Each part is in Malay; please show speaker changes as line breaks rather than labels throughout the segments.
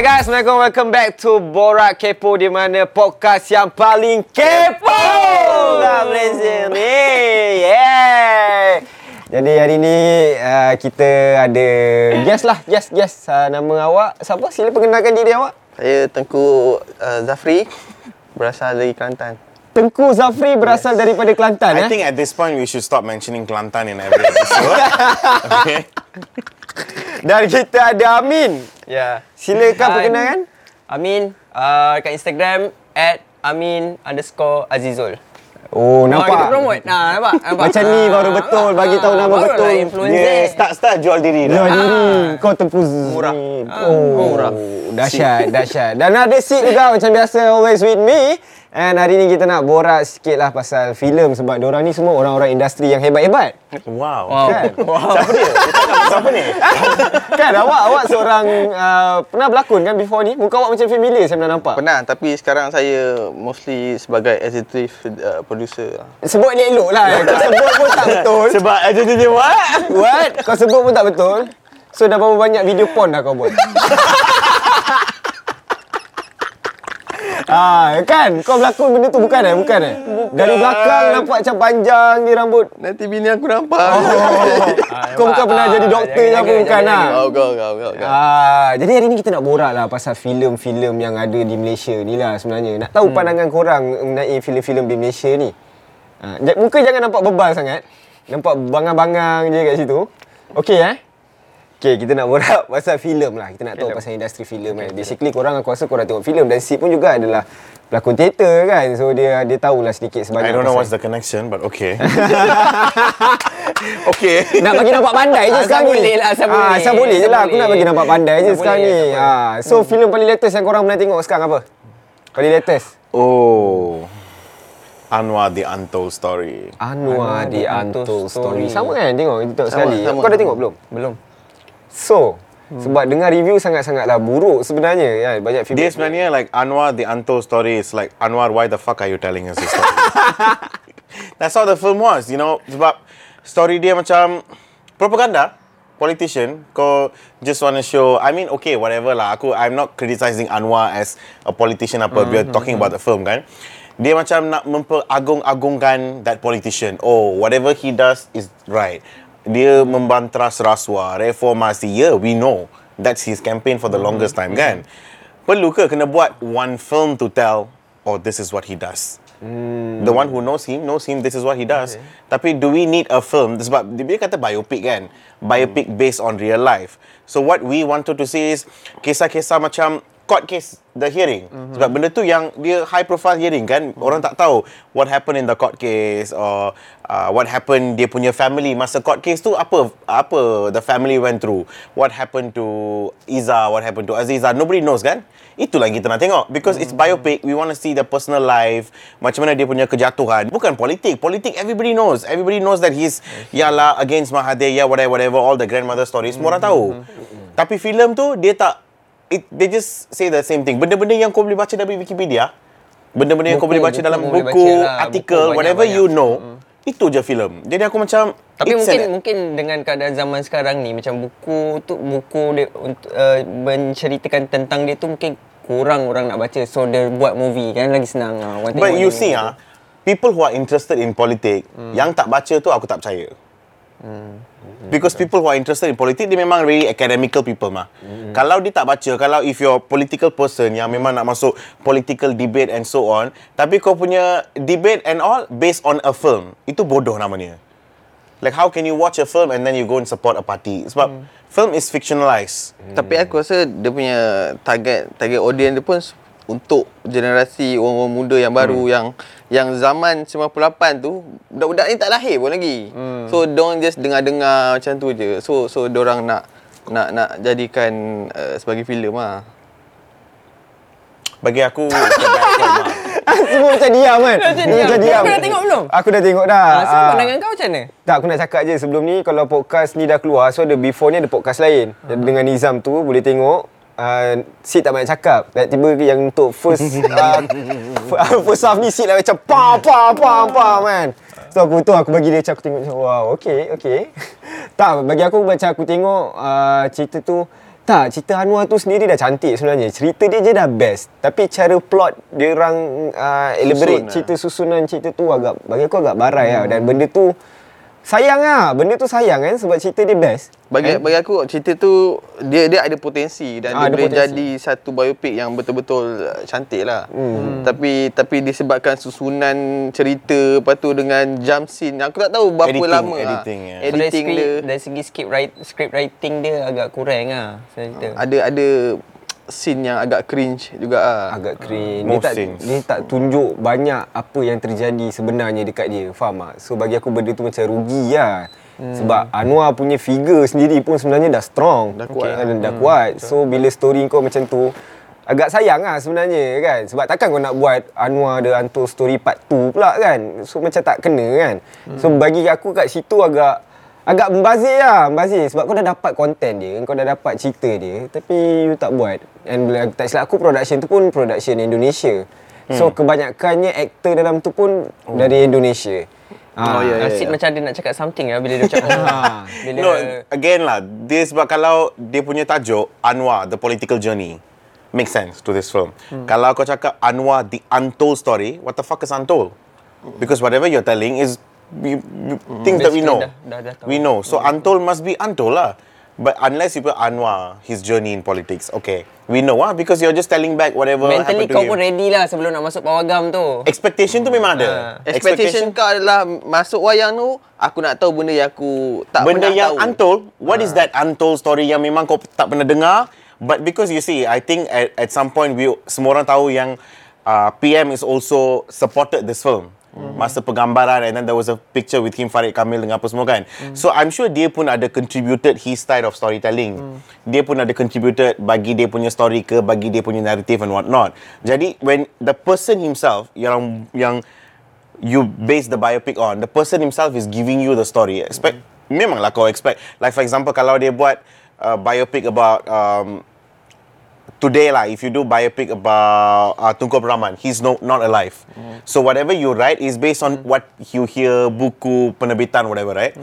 Hai guys, Assalamualaikum. Welcome back to Borak Kepo di mana podcast yang paling kepo dalam Malaysia ni. Yeah. Jadi hari ni uh, kita ada guest lah, guest guest. Uh, nama awak siapa? Sila perkenalkan diri awak.
Saya Tengku uh, Zafri berasal dari Kelantan.
Tengku Zafri berasal yes. daripada Kelantan
I
eh.
think at this point we should stop mentioning Kelantan in every episode. okay.
Dan kita ada Amin.
Ya.
Silakan
Hai.
perkenalkan.
Amin uh, kat Instagram at Amin underscore Azizul.
Oh,
Nampak?
nampak.
kita promote. Nah, nampak? nampak?
Macam ni baru betul, bagi tahu nama
barulah
betul.
influencer.
Dia start-start jual diri
Jual
dah.
diri. Kau tengku
Murah. Ah,
Oh,
murah.
Dahsyat, dahsyat. Dan ada Sid juga macam biasa always with me. And hari ni kita nak borak sikit lah pasal filem sebab diorang ni semua orang-orang industri yang hebat-hebat.
Wow.
Wow.
Kan?
Siapa dia? Siapa ni?
kan awak awak seorang uh, pernah berlakon kan before ni? Muka awak macam familiar saya pernah nampak.
Pernah tapi sekarang saya mostly sebagai executive uh, producer.
Sebut elok-elok lah. Kau sebut pun tak betul.
Sebab je what?
What? Kau sebut pun tak betul. So dah berapa banyak video porn dah kau buat? Ah, kan? Kau berlakon benda tu bukan eh? Bukan eh? Dari belakang nampak macam panjang ni rambut.
Nanti bini aku nampak.
Oh. kau bukan pernah jadi
Ah,
doktor ke
jangan,
apa bukan lah.
Go, go, go.
Ah, jadi hari ni kita nak borak lah pasal filem-filem yang ada di Malaysia ni lah sebenarnya. Nak tahu pandangan korang mengenai filem-filem di Malaysia ni. Ah, muka jangan nampak bebal sangat. Nampak bangang-bangang je kat situ. Okey eh? Okey, kita nak borak pasal filem lah. Kita nak tahu pasal industri filem kan. Basically korang aku rasa korang tengok filem dan Sid pun juga adalah pelakon teater kan. So dia dia tahulah sedikit sebanyak.
I don't know
pasal-
what's the connection, but okay. okay.
nak bagi nampak pandai je
Ah,
sekarang
asal
ni.
boleh lah, asal
Ah,
boleh.
asal boleh je lah. Aku nak bagi nampak pandai je sekarang ni. Ah, so filem paling latest yang korang pernah tengok sekarang apa? Paling latest?
Oh. Anwar the Untold Story.
Anwar di
Untold
Untold Story.
Story.
Sama kan tengok kita tengok
Sama,
sekali.
sama,
Kau dah tengok belum?
Belum.
So, sebab dengar review sangat-sangatlah buruk sebenarnya kan. Banyak
Dia
feedback.
sebenarnya like Anwar the Untold Story is like Anwar why the fuck are you telling us this story? That's how the film was, you know. Sebab story dia macam propaganda, politician. Kau just want to show. I mean, okay, whatever lah. Aku I'm not criticizing Anwar as a politician apa. We're talking about the film kan. Dia macam nak memperagung-agungkan that politician. Oh, whatever he does is right. Dia membantras rasuah, reformasi. Yeah, we know. That's his campaign for the longest time kan. Perlu ke kena buat one film to tell, oh, this is what he does. The one who knows him knows him. This is what he does. Tapi do we need a film? Sebab dia dia kata biopic kan, biopic based on real life. So what we wanted to see is kisah-kisah macam court case, the hearing. Sebab benda tu yang dia high profile hearing kan, orang tak tahu what happened in the court case or uh, what happened dia punya family masa court case tu apa apa the family went through. What happened to Iza, what happened to Aziza, nobody knows kan? Itulah yang kita nak tengok because it's biopic. We want to see the personal life, macam mana dia punya kejatuhan. Bukan politik. Politik everybody knows. Everybody knows that he's yalah against Mahathir, yeah whatever whatever all the grandmother stories semua orang tahu. Tapi filem tu dia tak it, they just say the same thing. Benda-benda yang kau boleh baca dari Wikipedia, benda-benda yang kau
Buku,
boleh baca
buku
dalam buku,
baca lah.
artikel,
Buku
whatever
banyak-banyak.
you know, itu je filem. Jadi aku macam
Tapi mungkin
an-
mungkin dengan keadaan zaman sekarang ni macam buku tu buku dia untuk uh, menceritakan tentang dia tu mungkin kurang orang nak baca. So dia buat movie kan lagi senang. Orang
But you see ah, people who are interested in politik, yang tak baca tu aku tak percaya. Because people who are interested in politik dia memang really academical people mah. Kalau dia tak baca, kalau if you're a political person yang memang nak masuk political debate and so on, tapi kau punya debate and all based on a film, itu bodoh namanya. Like how can you watch a film and then you go and support a party? Sebab film is fictionalized.
Tapi aku rasa dia punya target target audience dia pun untuk generasi orang-orang muda yang baru yang yang zaman 98 tu budak-budak ni tak lahir pun lagi. So diorang just dengar-dengar macam tu je. So so diorang nak nak nak jadikan uh, sebagai filem lah.
Bagi aku.
Semua macam diam kan?
Macam
Semua
diam. Kau dah tengok belum?
Aku dah tengok dah.
Ah, so
Ah.
pandangan kau macam mana?
Tak, aku nak cakap je sebelum ni kalau podcast ni dah keluar, so ada before ni ada podcast lain.
Hmm.
Dengan Nizam tu boleh tengok Uh, Sid tak banyak cakap Dan tiba yang untuk first uh, First half ni Sid lah macam Pam pam pam pam kan So aku tu aku bagi dia macam aku tengok macam Wow okay okay Tak bagi aku macam aku tengok uh, Cerita tu Tak, cerita Anwar tu sendiri dah cantik sebenarnya. Cerita dia je dah best. Tapi cara plot dia orang uh, elaborate
Susun
cerita susunan cerita tu agak bagi aku agak barai lah. Dan benda tu sayang lah. Benda tu sayang kan sebab cerita dia best.
Bagi bagi aku cerita tu dia dia ada potensi dan
Ah,
dia boleh
potensi.
jadi satu biopic yang betul-betul uh, cantik lah. Hmm. Tapi tapi disebabkan susunan cerita lepas tu dengan jump scene aku tak tahu berapa
Editing,
lama
editing,
lah.
ya.
Dari
editing
segi,
dia
dari segi script write, script writing dia agak kurang lah. Saya cerita.
ada ada scene yang agak cringe juga ah.
Agak cringe. Dia
Most
tak,
scenes.
dia tak tunjuk banyak apa yang terjadi sebenarnya dekat dia. Faham tak? So bagi aku benda tu macam rugi lah. Hmm. Sebab Anwar punya figure sendiri pun sebenarnya dah strong.
Dah kuat.
Okay, dah kuat. So bila story kau macam tu, agak sayang lah sebenarnya kan. Sebab takkan kau nak buat Anwar The Untold Story Part 2 pula kan. So macam tak kena kan. So bagi aku kat situ agak agak membazir lah, membazir. Sebab kau dah dapat konten dia, kau dah dapat cerita dia. Tapi you tak buat. And bila tak silap aku production tu pun production Indonesia. So kebanyakannya aktor dalam tu pun dari Indonesia.
Oh, ya, ya.
Asid macam dia nak cakap something lah bila dia cakap. oh, bila
No, again lah, dia sebab kalau dia punya tajuk Anwar, The Political Journey, make sense to this film.
Hmm.
Kalau kau cakap Anwar, The Untold Story, what the fuck is untold? Because whatever you're telling is we, we, things that we know.
dah- dah- dah tahu.
we know. So untold must be untold lah. But unless you put Anwar, his journey in politics, okay. We know ah because you're just telling back whatever
mentally
happened to
kau
him.
pun ready lah sebelum nak masuk pawagam tu.
Expectation tu memang ada.
Expectation kau adalah masuk wayang tu aku nak tahu benda yang aku tak
benda
pernah
yang
tahu.
untold what is that untold story yang memang kau tak pernah dengar but because you see I think at, at some point we semua orang tahu yang uh, PM is also supported this film masa penggambaran and then there was a picture with him Farid Kamil dengan apa semua kan so I'm sure dia pun ada contributed his style of storytelling dia pun ada contributed bagi dia punya story ke bagi dia punya narrative and what not jadi when the person himself yang yang you base the biopic on. The person himself is giving you the story. Expect memanglah kau expect. Like for example kalau dia buat uh, biopic about um, today lah if you do biopic about uh, Tunku Abdul he's no not alive. So whatever you write is based on what you hear buku penerbitan whatever right.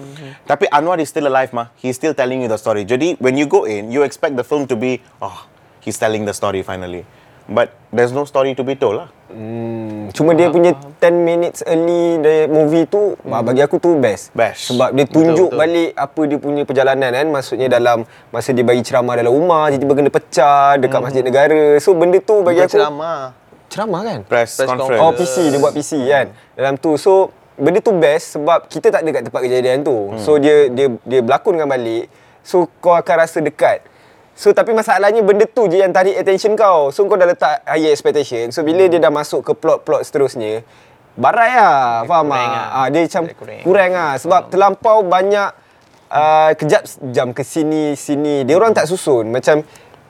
Tapi Anwar is still alive mah. He's still telling you the story. Jadi when you go in, you expect the film to be oh he's telling the story finally. But there's no story to be told lah.
Hmm, cuma dia punya 10 minutes early the movie tu hmm. bagi aku tu best.
Best.
Sebab dia tunjuk
betul.
balik apa dia punya perjalanan kan. Maksudnya dalam masa dia bagi ceramah dalam rumah, tiba-tiba kena pecah dekat Masjid Negara. So benda tu bagi
Bukan
aku
ceramah.
ceramah kan?
Press,
Press
conference.
Oh PC dia buat PC kan dalam tu so benda tu best sebab kita tak ada kat tempat kejadian tu hmm. so dia dia dia berlakonkan balik so kau akan rasa dekat so tapi masalahnya benda tu je yang tarik attention kau so kau dah letak high expectation so bila dia dah masuk ke plot-plot seterusnya barai lah faham
kurang
tak
lah.
ah, dia macam
Dia kurang.
kurang lah sebab terlampau banyak uh, kejap jam ke sini sini dia orang tak susun macam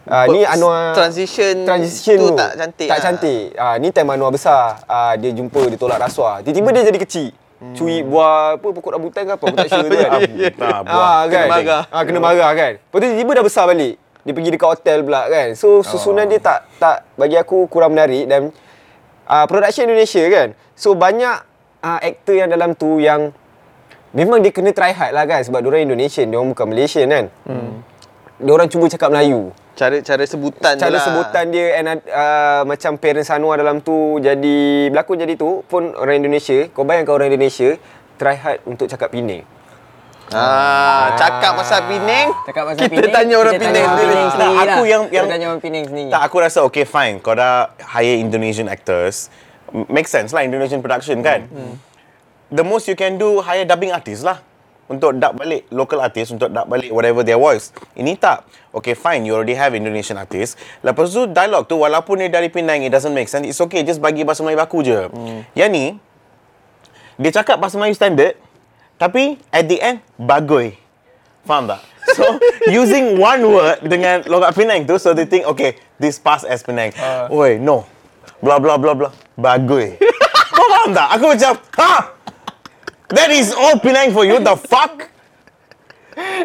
Uh, ni Anwar
Transition
transition
tu
tu
tak cantik
Tak
lah.
cantik. Ah ni time Anwar besar. Ah dia jumpa dia tolak rasuah. Tiba-tiba dia jadi kecil.
Hmm.
Cui buah apa pokok rambutan ke apa aku tak sure tu kan.
Nah, buah.
Ah kan.
Kena marah.
Ah kena marah kan. Lepas tu tiba-tiba dah besar balik. Dia pergi dekat hotel pula kan. So susunan dia tak tak bagi aku kurang menarik dan ah production Indonesia kan. So banyak ah aktor yang dalam tu yang memang dia kena try hard lah kan sebab dia orang Indonesian, dia orang bukan Malaysian kan. Hmm. Dia orang cuba cakap Melayu
Cara cara sebutan je
cara
lah.
sebutan dia and uh, macam parents Anwar dalam tu jadi berlakon jadi tu pun orang Indonesia kau bayangkan orang Indonesia try hard untuk cakap Penang
Ah, cakap pasal Penang.
Cakap pasal
Kita
Penang,
tanya orang
kita
Penang
tanya orang
sendiri.
Penang
Tak,
sendiri
aku
lah.
yang-
Kita
yang-
tanya orang Penang sendiri.
Tak, aku rasa okay fine. Kau dah hire Indonesian actors. Make sense lah Indonesian production kan. The most you can do hire dubbing artist lah. Untuk dub balik local artist untuk dub balik whatever their voice. Ini tak. Okay fine you already have Indonesian artist. Lepas tu dialog tu walaupun dia dari Penang it doesn't make sense. It's okay just bagi bahasa Melayu baku je. Yang ni dia cakap bahasa Melayu standard tapi at the end bagoi. Faham tak? So using one word dengan logat Penang tu so they think okay this pass as Penang. Uh. Oi no. Blah blah blah blah. Bagoi. Kau faham tak? Aku macam ha. That is all Penang for you the fuck?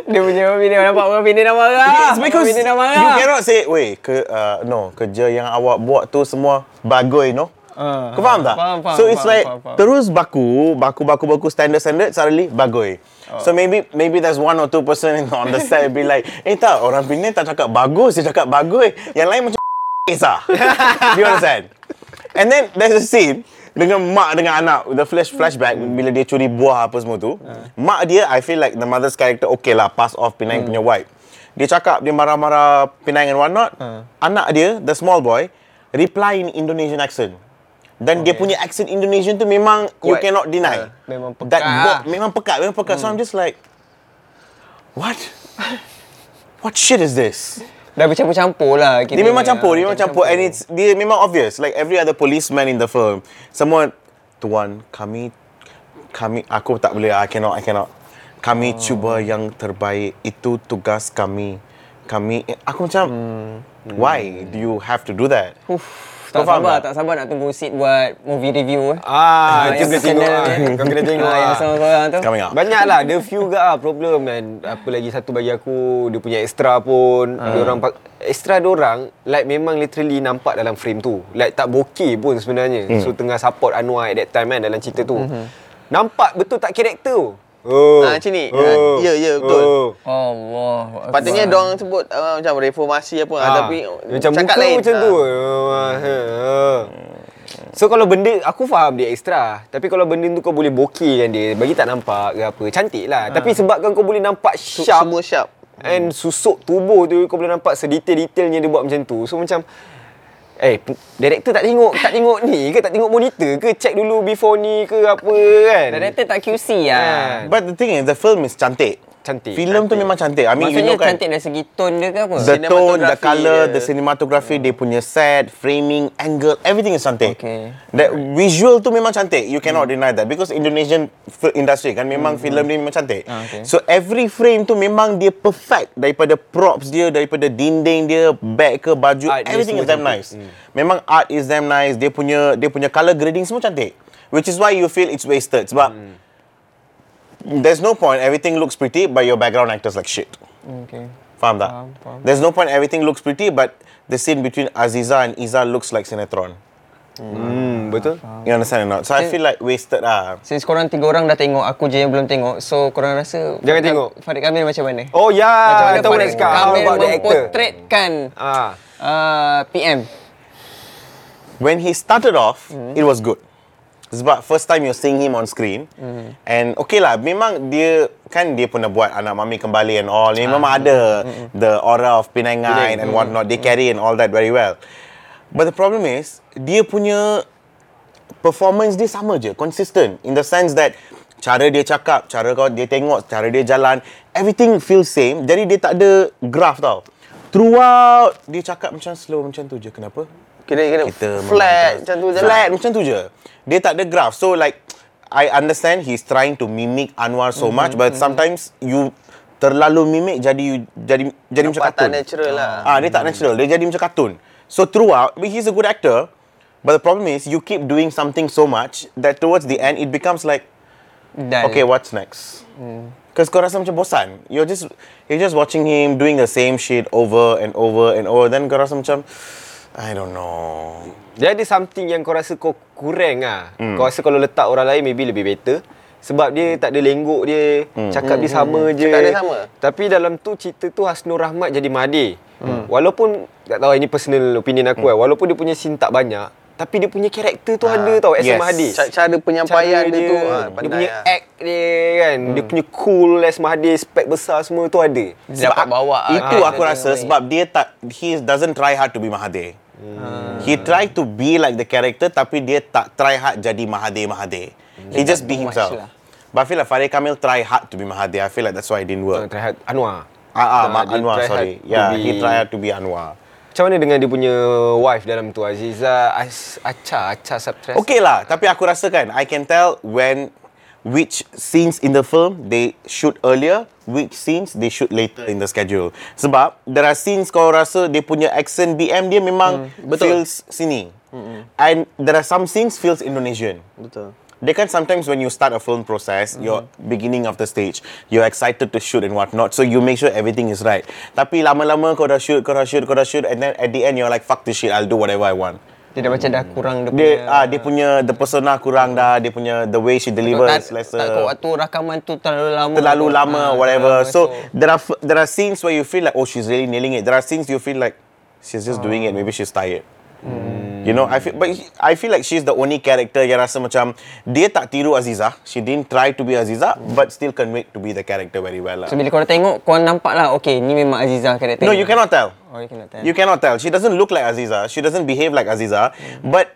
Dia punya Penang nampak orang Penang dah marah.
It's because
dah marah.
you cannot say, weh, ke, uh, no, kerja yang awak buat tu semua bagoi, no? Kau faham tak?
faham, faham,
so it's
faham,
like
faham, faham.
terus baku, baku, baku, baku, standard, standard, suddenly bagoi. So maybe maybe there's one or two person on the set be like, eh tak, orang Penang tak cakap bagus, dia cakap bagoi. Yang lain macam kisah. Do you understand? And then there's a scene dengan mak dengan anak the flash flashback bila dia curi buah apa semua tu. Mak dia I feel like the mother's character okay lah pass off Penang punya wife. Dia cakap dia marah-marah Penang and whatnot. Anak dia the small boy reply in Indonesian accent. Dan dia punya accent Indonesian tu memang you
Kuat.
cannot deny.
Ah, memang pekat
That bo- memang pekat, memang pekat. So I'm just like what? What shit is this?
Dah bercampur-campur lah.
Dia memang campur, dia memang campur and it's dia memang obvious like every other policeman in the film. Semua tuan kami kami aku tak boleh I cannot I cannot. Kami cuba yang terbaik itu tugas kami. Kami eh, aku macam why do you have to do that?
Tak
Kau faham
sabar,
tak?
tak sabar nak tunggu Sid buat movie review. eh.
Ah,
yang
itu kena tengok ah.
dia.
Kau kena tengok
Ah, yang
ah.
sama korang tu.
Coming up.
Banyak lah, ada few ke ah problem man. Apa lagi satu bagi aku, dia punya extra pun,
Ah.
dia orang extra dia orang like memang literally nampak dalam frame tu. Like tak bokeh pun sebenarnya.
Hmm.
So tengah support Anwar at that time kan dalam cerita tu.
Mhm.
Nampak betul tak karakter tu. Oh.
Ah, macam ni. Ya, ya, betul.
Oh.
Allah.
Patutnya diorang sebut uh, macam reformasi apa ah.
Ah,
tapi
macam
cakap lain.
macam tu.
Ah.
Ah. So kalau benda aku faham dia extra Tapi kalau benda tu kau boleh bokeh kan dia Bagi tak nampak ke apa Cantik lah Tapi sebabkan kau boleh nampak sharp
Semua sharp.
And susuk tubuh tu kau boleh nampak sedetail-detailnya dia buat macam tu So macam Eh, director tak tengok tak tengok ni ke tak tengok monitor ke check dulu before ni ke apa kan.
Director tak QC lah.
But the thing is the film is cantik.
Cantik.
Filem tu memang cantik. I mean
Maksudnya
you know kan.
cantik dari segi tone dia ke apa?
The tone, the colour,
dia.
the cinematography, dia punya set, framing, angle, everything is cantik.
Okay.
That visual tu memang cantik. You cannot deny that because Indonesian industry kan memang filem ni memang cantik.
Ah, okay.
So every frame tu memang dia perfect daripada props dia, daripada dinding dia, bag ke baju,
Art
everything is damn
cantik.
nice. Memang art is damn nice. Dia punya dia punya colour grading semua cantik. Which is why you feel it's wasted sebab there's no point everything looks pretty but your background actors like shit.
Okay.
Faham tak?
Faham, faham.
There's no point everything looks pretty but the scene between Aziza and Iza looks like Sinetron.
Hmm, betul.
You understand or not? So I feel like wasted lah.
Since korang tiga orang dah tengok, aku je yang belum tengok. So korang rasa
Jangan
Farid-
tengok.
Farid Kamil macam mana?
Oh ya,
macam mana
tahu
Farid Kamil memportretkan
Ah.
uh, PM?
When he started off, it was good. Sebab first time you're seeing him on screen. And okay lah Memang dia Kan dia pernah buat Anak Mami Kembali and all. Memang ada The aura of Penangai And whatnot. They carry and all that very well. But the problem is Dia punya Performance dia sama je Consistent. In the sense that Cara dia cakap Cara kau dia tengok Cara dia jalan Everything feels same. Jadi dia tak ada Graph tau. Throughout Dia cakap macam slow Macam tu je. Kenapa?
Kira kira
kita
flat macam tu je
Flat
lah.
macam tu je. Dia tak ada graph. So like I understand he's trying to mimic Anwar so
Mhm,
much but sometimes you terlalu mimik jadi you jadi jadi macam
Nampak
kartun.
tak natural lah.
Ah, dia tak natural. Dia jadi macam kartun. So throughout, he's a good actor. But the problem is you keep doing something so much that towards the end it becomes like
Dan
okay, what's next? Because kau rasa macam bosan. You're just you're just watching him doing the same shit over and over and over. Then kau rasa macam I don't know.
Dia ada something yang kau rasa kau kurang lah.
Hmm.
Mm. Kau rasa kalau letak orang lain maybe lebih better. Sebab dia tak ada lenggok dia,
Hmm.
cakap dia sama je.
Cakap dia sama.
Tapi dalam tu cerita tu Hasnur Rahmat jadi Mahathir.
Hmm.
Walaupun tak tahu ini personal opinion aku lah. Walaupun dia punya scene tak banyak, tapi dia punya karakter tu ada tau as
Ah, yes.
a Mahathir.
Ca- Cara penyampaian dia, tu ah,
dia
pandai
punya
lah.
act dia kan, dia punya cool as Mahathir, spek besar semua tu ada.
Dia dapat bawa ah,
Itu
character
aku
dia
rasa sebab dia tak he doesn't try hard to be Mahathir. He try to be like the character tapi dia tak try hard jadi Mahathir Mahathir. He just be himself.
lah.
But I feel like Farid Kamil try hard to be Mahathir. I feel like that's why it didn't
Uh,
work.
try hard. Anwar.
Ah, ah,
Nah,
Mak
dia
Anwar, sorry. Yeah,
be-
he try hard to be Anwar.
Macam mana dengan dia punya wife dalam tu Aziza As, Acha Acha Sabtres
Okay lah, tapi aku rasa kan, I can tell when which scenes in the film they shoot earlier, which scenes they shoot later in the schedule. Sebab there are scenes kau rasa dia punya accent BM dia memang
betul.
feels sini. And there are some scenes feels Indonesian.
Betul.
They can sometimes when you start a film process, you're beginning of the stage, you're excited to shoot and whatnot, so you make sure everything is right. Tapi lama-lama kau dah shoot, kau dah shoot, kau dah shoot, and then at the end you're like, fuck this shit, I'll do whatever I want.
Dia dah macam dah kurang dia,
Dia
punya
ah dia punya the persona kurang dah, dia punya the way she delivers
tak,
lesser.
tak kot waktu rakaman tu terlalu lama
terlalu
kot.
lama
Ah,
whatever.
terlalu
So there are there are scenes where you feel like oh she's really nailing it. There are scenes you feel like she's just doing it. Maybe she's tired. You know, I feel but I feel like she's the only character yang rasa macam dia tak tiru Aziza. She didn't try to be Aziza but still conveyed to be the character very well. Lah.
So bila korang tengok Korang nampak lah Okay ni memang Aziza karakter
No, you cannot tell.
Oh you cannot tell
You cannot tell. She doesn't look like Aziza. She doesn't behave like Aziza. But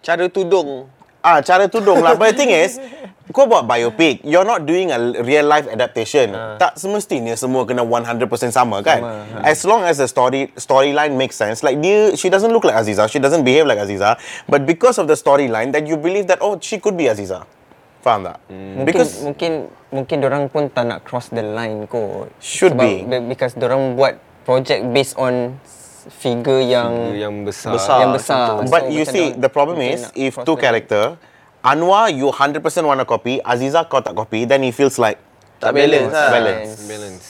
Cara tudung.
ah cara tudung lah. But the thing is, kau buat biopic, you're not doing a real life adaptation. Tak semestinya semua kena 100% sama kan? As long as the story storyline makes sense. Like dia, she doesn't look like Aziza. She doesn't behave like Aziza. But because of the storyline, that you believe that oh she could be Aziza. Faham tak?
Mungkin,
Because
mungkin mungkin orang pun tak nak cross the line kot.
Should
Sebab,
be.
be- Because orang buat project based on figure yang
yang besar.
Besar.
yang besar.
But
So,
you
macam
see, the problem is if two
line.
Anwar you 100% want to copy, Aziza kau tak copy, then he feels like
Tak balance lah.
balance.
balance.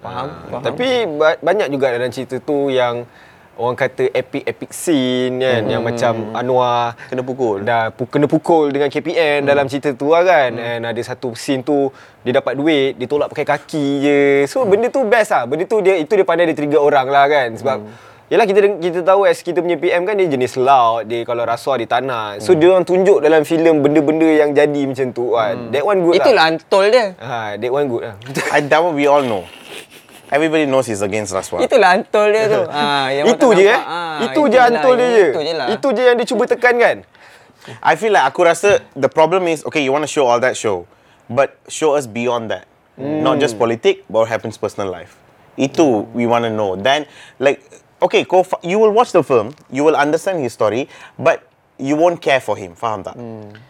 Faham? Faham.
Tapi ba- banyak juga dalam cerita tu yang orang kata epic-epic scene kan yang macam Anwar
Kena pukul.
dah pu- kena pukul dengan KPN dalam cerita tu lah kan and ada satu scene tu dia dapat duit dia tolak pakai kaki je so benda tu best lah benda tu dia itu dia pandai dia trigger orang lah kan sebab Yelah kita kita tahu as kita punya PM kan dia jenis laut dia kalau rasuah dia tak nak so dia orang tunjuk dalam filem benda-benda yang jadi macam tu kan that one good
Itulah
lah
antol dia.
ha that one good lah
I that one we all know. Everybody knows he's against Raswa.
Itulah antol dia tu. ha, yang
itu je eh
Ah,
itu je antol dia je
Itu je lah.
itu je yang dia cuba tekan kan
I feel like aku rasa the problem is okay, you want to show all that show, but show us beyond that. Not just politic, but what happens personal life. Itu we want to know. Then like okay, kau fa- you will watch the film, you will understand his story, but you won't care for him. Faham tak?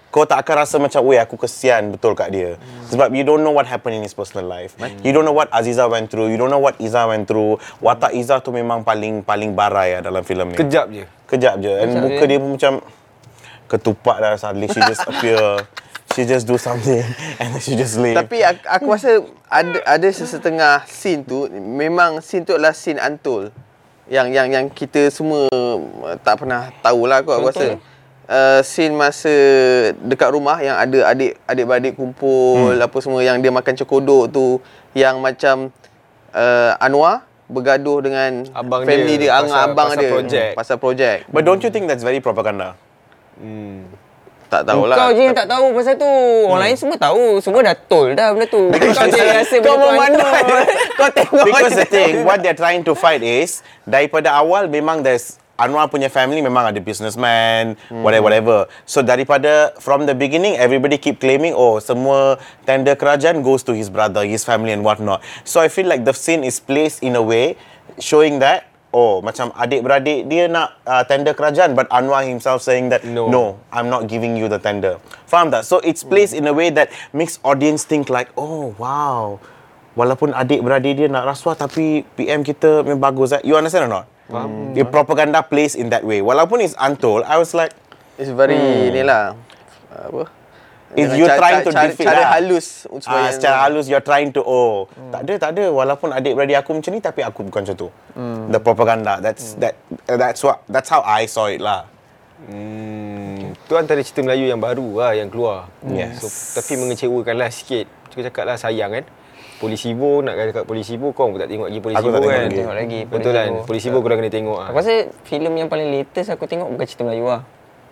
Kau tak akan rasa macam, weh aku kesian betul kat dia. Sebab you don't know what happened in his personal life. You don't know what Aziza went through. You don't know what Iza went through. Watak Iza tu memang paling paling barai lah dalam filem ni.
kejap je
Kejap je And
Kejap
muka
je.
dia pun macam Ketupat dah Suddenly she just appear She just do something And then she just leave
Tapi aku, aku rasa ada ada sesetengah scene tu memang scene tu adalah scene antul. Yang yang yang kita semua uh, tak pernah tahulah kot aku rasa. Uh, scene masa dekat rumah yang ada adik adik-beradik kumpul hmm. apa semua yang dia makan cekodok tu yang macam uh, Anwar bergaduh dengan
Abang
family
dia,
dia, dengan
pasal-
abang
pasal
dia
projek.
pasal projek.
But don't you think that's very propaganda?
Tak tahulah.
Kau je yang tak tahu pasal tu. Orang lain semua tahu. Semua dah told dah benda tu. Kau je rasa
Kau
benda tu
memandai.
antol.
Kau tengok
Because the thing What they're trying to fight is Daripada awal memang there's Anwar punya family memang ada businessman, whatever, whatever. So daripada from the beginning, everybody keep claiming, oh semua tender kerajaan goes to his brother, his family and whatnot. So I feel like the scene is placed in a way showing that, oh macam adik-beradik dia nak uh, tender kerajaan, but Anwar himself saying that,
No.
no, I'm not giving you the tender. Faham tak? So it's placed in a way that makes audience think like, oh wow, walaupun adik-beradik dia nak rasuah tapi PM kita memang bagus. Eh? You understand or not? Faham. The propaganda plays in that way. Walaupun it's untold, I was like,
It's very ni lah apa?
You're
cara-
trying to
cara,
defeat
cara
lah.
halus
ah, secara halus you're trying to oh tak ada tak ada walaupun adik-beradik aku macam ni tapi aku bukan macam tu. The propaganda that's that uh, that's what that's how I saw it lah.
Hmm, tu antara cerita Melayu yang baru lah yang keluar.
Yes.
So, tapi mengecewakan lah sikit. Cakap cakap lah sayang kan. Polisi Bo nak cakap Polisi Bo kau pun tak tengok lagi Polisi
Aku
Bo
tak tengok
kan.
lagi.
Tengok lagi,
Betul
Polisi
kan. Polisi Bo korang kena tengok ah.
Aku rasa filem yang paling latest aku tengok bukan cerita Melayu lah.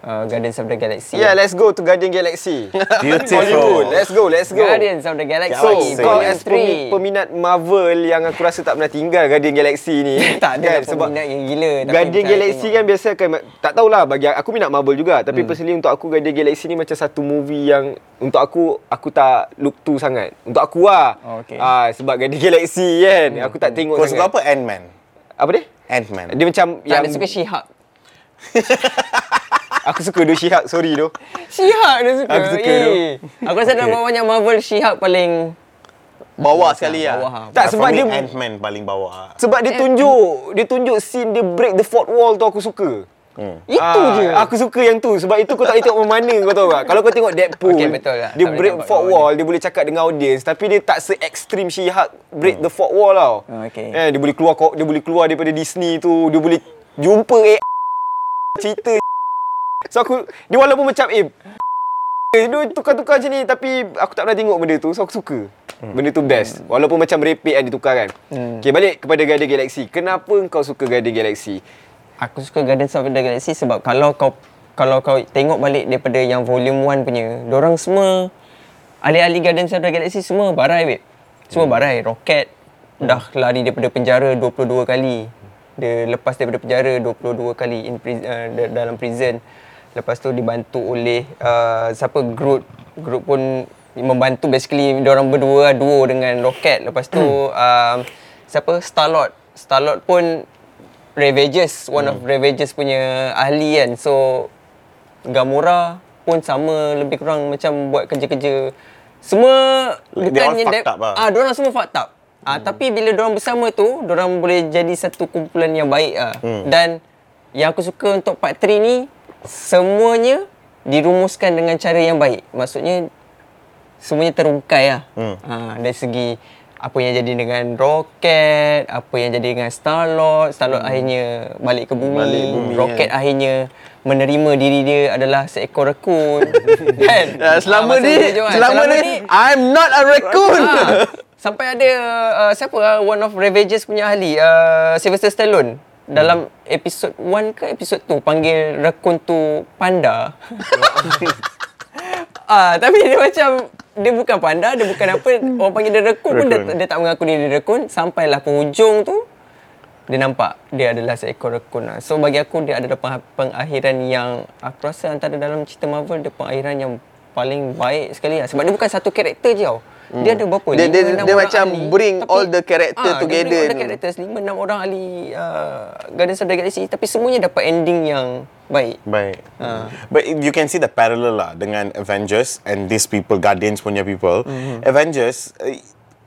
Uh, Guardians of the Galaxy.
Yeah, let's go to Guardian Galaxy. Hollywood.
Beautiful.
Let's go, let's go.
Guardians of the Galaxy.
So,
Galaxy.
kau as pemi- peminat Marvel yang aku rasa tak pernah tinggal Guardian Galaxy ni.
Tak ada
kan?
peminat yang gila. tapi
Guardian Galaxy
tengok.
kan biasa akan tak tahulah bagi aku minat Marvel juga tapi hmm. personally untuk aku Guardian Galaxy ni macam satu movie yang untuk aku aku tak look to sangat. Untuk aku lah.
Oh, okay.
Ah sebab Guardian Galaxy kan aku tak tengok
Kau
sangat.
suka apa Ant-Man?
Apa dia?
Ant-Man.
Dia macam
Tak,
yang
dia suka She-Hulk.
aku suka dia She-Hulk sorry tu.
She-Hulk dia suka.
Aku suka
Eh. Aku rasa dalam banyak Marvel She-Hulk paling
bawah sekali lah.
bawah.
Tak sebab dia
Ant-Man paling bawah.
sebab dia tunjuk dia tunjuk scene dia break the fourth wall tu aku suka.
Itu
Ah,
je.
Aku suka yang tu sebab itu kau tak boleh tengok mana kau tahu tak. Kalau kau tengok Deadpool,
Okey, betul lah.
dia
Tak
break fourth wall, dia boleh cakap dengan audience tapi dia tak se-extreme She-Hulk break the fourth wall tau.
Oh, okey.
Eh, dia boleh keluar dia boleh keluar daripada Disney tu, dia boleh jumpa eh cerita So aku dia walaupun macam eh dia tukar-tukar macam ni tapi aku tak pernah tengok benda tu so aku suka. Benda tu best. Walaupun macam merepek kan ditukar kan. Okay balik kepada Guardian Galaxy. Kenapa kau suka Guardian Galaxy?
Aku suka Guardians of the Galaxy sebab kalau kau kalau kau tengok balik daripada yang volume 1 punya, orang semua ahli-ahli Guardians of the Galaxy semua barai weh. Semua barai. Rocket dah lari daripada penjara 22 kali. Dia lepas daripada penjara 22 kali in pri- uh, da- dalam prison. Lepas tu dibantu oleh uh, siapa Groot. Groot pun membantu basically dia orang berdua duo dengan Rocket. Lepas tu um, siapa Star-Lord. Star-Lord pun Ravages, one of Ravages punya ahli kan. So Gamora pun sama lebih kurang macam buat kerja-kerja semua
all fucked up lah.
Ah, diorang semua fucked up. Ah, tapi bila diorang bersama tu, diorang boleh jadi satu kumpulan yang baik ah. Dan yang aku suka untuk part 3 ni semuanya dirumuskan dengan cara yang baik. Maksudnya semuanya terungkai lah.
Hmm.
Ha, dari segi apa yang jadi dengan Rocket, apa yang jadi dengan Star-Lord. Star-Lord akhirnya balik ke bumi.
Hmm. Balik bumi,
Rocket
kan.
akhirnya menerima diri dia adalah seekor rekun. kan?
Uh, selama
masa
ni,
jual.
selama, ni, I'm not a raccoon.
Ah, sampai ada uh, siapa uh, one of Ravages punya ahli uh, Sylvester Stallone dalam episod 1 ke episod 2 panggil rekun tu panda. ah tapi dia macam dia bukan panda, dia bukan apa. Orang panggil dia rekun pun dia, dia tak mengaku diri dia rekun. Sampailah penghujung tu dia nampak dia adalah seekor rekun. Lah. So bagi aku dia adalah peng- pengakhiran yang aku rasa antara dalam cerita Marvel dia pengakhiran yang paling baik sekali lah. Sebab dia bukan satu karakter je tau. Dia ada berapa?
Dia- dia- dia
orang
macam
ahli.
bring all the character
ah, Dia bring
together
all the characters. Lima, enam orang ahli uh, Guardians of the Galaxy. Tapi semuanya dapat ending yang baik.
Baik.
Ah.
But you can see the parallel lah dengan Avengers and these people, Guardians punya people. Avengers, uh,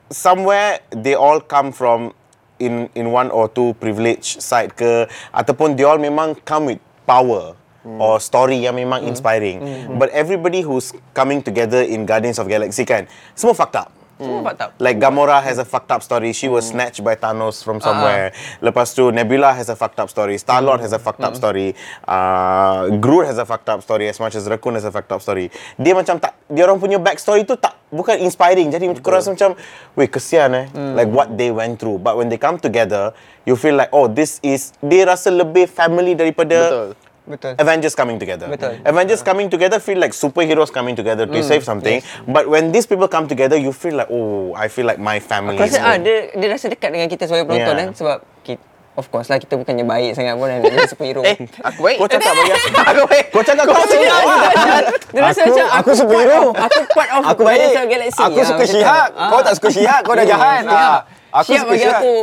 somewhere they all come from in in one or two privileged side ke ataupun they all memang come with power or story yang memang inspiring. But everybody who's coming together in Guardians of Galaxy kan, semua fucked up.
Semua fucked up.
Like Gamora has a fucked up story. She was snatched by Thanos from somewhere. Lepas tu Nebula has a fucked up story. Star Lord has a fucked up story. Uh, Groot has a fucked up story as much as Raccoon has a fucked up story. Dia macam tak dia orang punya backstory tu tak bukan inspiring. Jadi kau rasa macam, weh kesian eh. Like what they went through. But when they come together, you feel like oh this is dia rasa lebih family daripada
Betul.
Betul.
Avengers coming together.
Betul.
Avengers coming together feel like superheroes coming together to save something. But when these people come together, you feel like, oh, I feel like my family.
Aku
is
rasa ah, dia, dia rasa dekat dengan kita sebagai penonton
Yeah.
kan. Sebab kita, of course lah kita bukannya baik sangat pun kan. Dia superhero.
Eh, aku baik.
Kau cakap bagi aku.
aku baik.
Kau cakap kau superhero.
dia rasa
Aku-
macam
aku superhero.
Aku part of
Aku baik. Aku
Ah,
suka
tu.
Shihak. Kau tak suka Shihak, kau dah jahat. Ah, aku suka
bagi aku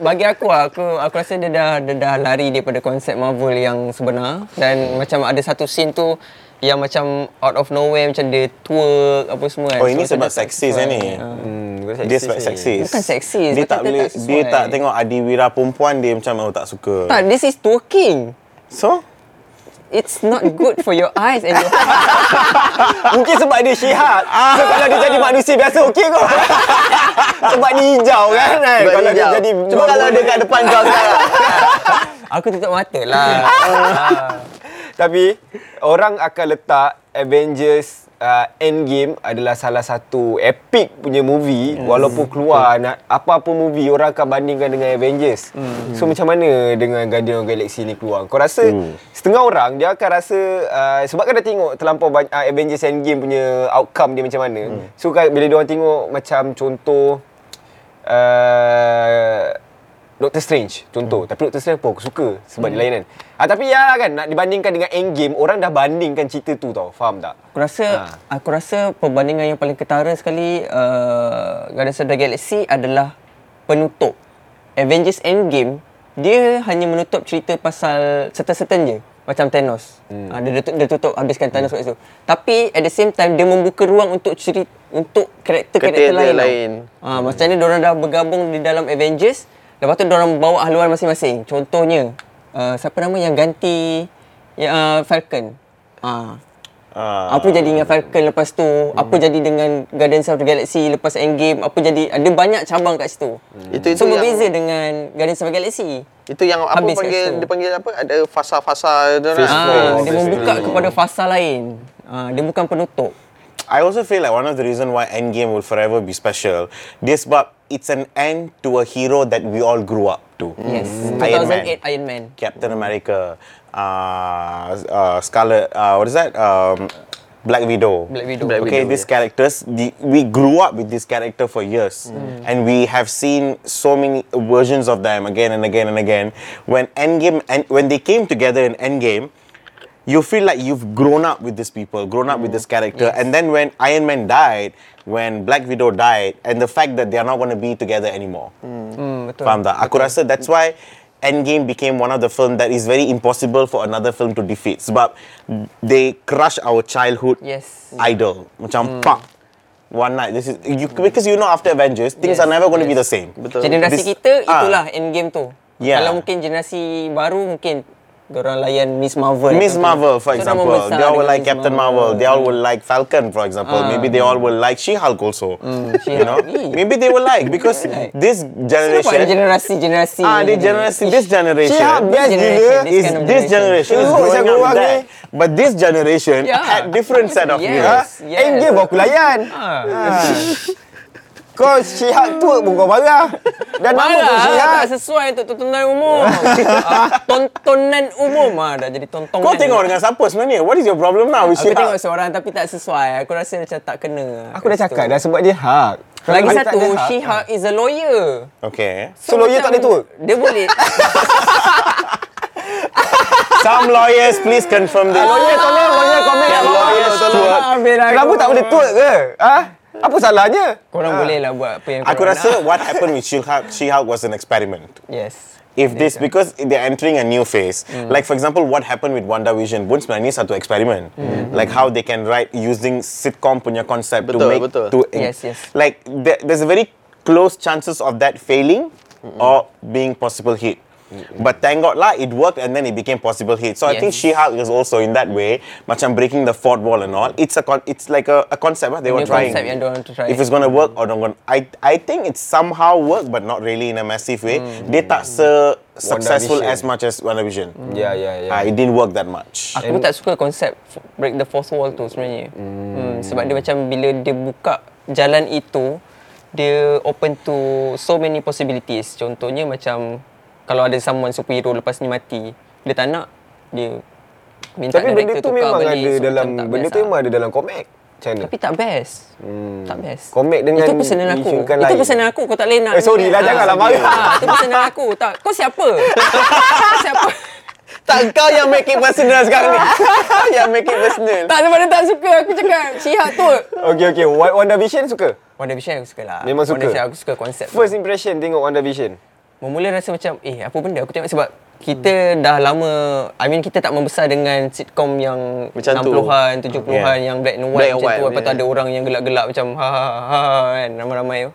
bagi aku ah, aku aku rasa dia dah dia dah lari daripada konsep Marvel yang sebenar dan macam ada satu scene tu yang macam out of nowhere macam dia twerk apa semua kan.
Oh, ini
So,
sebab seksis ni.
Ah.
Hmm,
Dia sebab seksis.
Bukan seksis,
Dia tak
dia
boleh, dia tak tengok adiwira perempuan dia macam oh tak suka.
Tak, this is twerking.
So,
It's not good for your eyes and your
Mungkin sebab dia Shihak.
Ah.
So kalau dia jadi manusia biasa okey kau. sebab dia hijau kan. kan?
Sebab
Kalau dia
hijau.
jadi
Cuba kalau dia kat depan kau sekarang.
Aku tutup mata lah.
Tapi orang akan letak Avengers uh, Endgame adalah salah satu epic punya movie
Hmm.
walaupun keluar nak apa-apa movie orang akan bandingkan dengan Avengers.
Hmm.
So macam mana dengan Guardian of the Galaxy ni keluar? Kau rasa
Hmm.
setengah orang dia akan rasa uh, sebab kan dah tengok terlampau banyak uh, Avengers Endgame punya outcome dia macam mana.
Hmm.
So kan bila dia orang tengok macam contoh uh, Doctor Strange contoh. Tapi Doctor Strange pun aku suka sebab dia lain kan. Ah tapi ya kan nak dibandingkan dengan Endgame orang dah bandingkan cerita tu tau. Faham tak?
Aku rasa
Ha.
aku rasa perbandingan yang paling ketara sekali uh, Guardians of the Galaxy adalah penutup. Avengers Endgame dia hanya menutup cerita pasal certain-certain je macam Thanos. Hmm. Uh, dia, dia, dia tutup habiskan Thanos kat situ. Tapi at the same time dia membuka ruang untuk cerita untuk karakter-karakter
Karakter
lain. tau.
lain.
Ah, macamnya diorang dah bergabung di dalam Avengers, lepas tu diorang bawa haluan masing-masing. Contohnya, uh, siapa nama yang ganti ya, uh, Falcon? Ah,
Ah.
Apa jadi dengan Falcon lepas tu? Apa jadi dengan Guardians of the Galaxy lepas Endgame? Apa jadi ada banyak cabang kat situ.
Itu- itu
so
yang-
berbeza dengan Guardians of the Galaxy.
Itu yang apa
Habis
panggil dia panggil apa? Ada fasa-fasa dia orang.
four.
Ah, dia membuka kepada fasa lain. Ah, dia bukan penutup.
I also feel like one of the reason why Endgame will forever be special, this but it's an end to a hero that we all grew up to.
Yes.
Iron
2008
Man.
Iron Man.
Captain America, uh, uh, Scarlet, uh, what is that? Um, Black Widow.
Black Widow.
Black
okay,
Widow,
these characters, the, we grew up with this character for years, and we have seen so many versions of them again and again and again. When Endgame and when they came together in Endgame, you feel like you've grown up with these people, grown up with this character, and then when Iron Man died, when Black Widow died, and the fact that they are not going to be together anymore.
Betul.
Faham tak? Aku rasa that's why Endgame became one of the film that is very impossible for another film to defeat. Sebab they crush our childhood
Yes.
idol. Macam pak. One night. This is you, because you know after Avengers things
Yes,
are never going to be
yes.
the same.
Betul.
Generasi
This-
kita
ah.
itulah Endgame tu.
Yeah.
Kalau mungkin generasi baru mungkin orang layan Miss Marvel.
Miss. Marvel, for example,
membesar
they all will like
Miss
Captain Marvel. They all will like Falcon, for example.
Ah.
Maybe they all will like She-Hulk also. you
She-Hulk.
know,
Eh.
maybe they will like because this
Kenapa ada
generation.
generasi-generasi?
Ah, the generation, this generation.
She-Hulk best
generation,
gila.
this
is this generation is growing up
keluar
with that.
ni.
But this generation had different set of
Yes.
heroes.
Yes.
Endgame aku layan.
Ah.
Kau Shihak tu pun kau marah. Dan nama pun Shihak.
tak sesuai untuk tontonan umum. Ah, tontonan umum ah dah jadi tontonan.
Kau tengok dengan siapa sebenarnya? What is your problem now
Aku tengok
She-Hulk?
seorang tapi tak sesuai. Aku rasa macam tak kena.
Aku dah cakap dah sebab dia hak. Kalau
Lagi satu, She-Hulk is a lawyer.
Okay.
So, lawyer tak boleh twerk?
Dia boleh.
Some lawyers please confirm this.
Lawyer tolong, lawyer komen.
Lawyers twerk?
Habis lah
Kenapa tak boleh twerk ke? Ha? Apa salahnya?
Korang boleh lah buat apa yang
Aku rasa
nak.
what happened with She-Hulk, She-Hulk was an experiment.
Yes.
If this because they're entering a new phase, like for example, what happened with WandaVision, pun sebenarnya satu eksperimen, like how they can write using sitcom punya concept to
Betul,
make
betul.
to
Yes, yes.
like there, there's a very close chances of that failing or being possible hit. But thank God lah, it worked and then it became possible hit. So I think
Yes.
She-Hulk is also in that way, macam breaking the fourth wall and all. It's a con- it's like a, a concept ah, they were trying.
concept tu try.
If it's gonna work or not gonna, I I think it's somehow work, but not really in a massive way. Dia tak se successful as much as WandaVision.
Ya, ya, ya.
Ah, it didn't work that much.
Aku pun tak suka konsep break the fourth wall tu sebenarnya. Hmm. Sebab dia macam bila dia buka jalan itu, dia open to so many possibilities. Contohnya macam kalau ada someone superhero lepas ni mati, dia tak nak, dia minta
Tapi benda tu memang
balik.
ada
So,
dalam benda tu
lah.
memang ada dalam komik. Macam mana?
Tapi tak best. Tak best.
Komik dengan
Itu pesanan aku. Itu
lain.
pesanan aku. Kau tak boleh nak.
Eh, sorry lah,
Ah,
janganlah marah.
Ah, itu pesanan aku. Tak. Kau siapa? kau siapa?
Tak kau yang make it personal sekarang ni. Kau yang make it personal.
tak sebab dia tak suka. Aku cakap Shihak tu.
Okey, okey. Wa- WandaVision suka?
WandaVision aku suka lah.
Memang suka?
WandaVision aku suka konsep.
First impression tengok WandaVision.
Bermula rasa macam, eh apa benda aku tengok sebab kita dah lama, I mean kita tak membesar dengan sitcom yang
Macam tu.
60-an, 70-an
Yeah.
yang black and
Black
white
and
macam
white,
tu. Lepas tu
yeah.
ada orang yang gelak-gelak macam ha ha ha ha kan, ramai-ramai tu.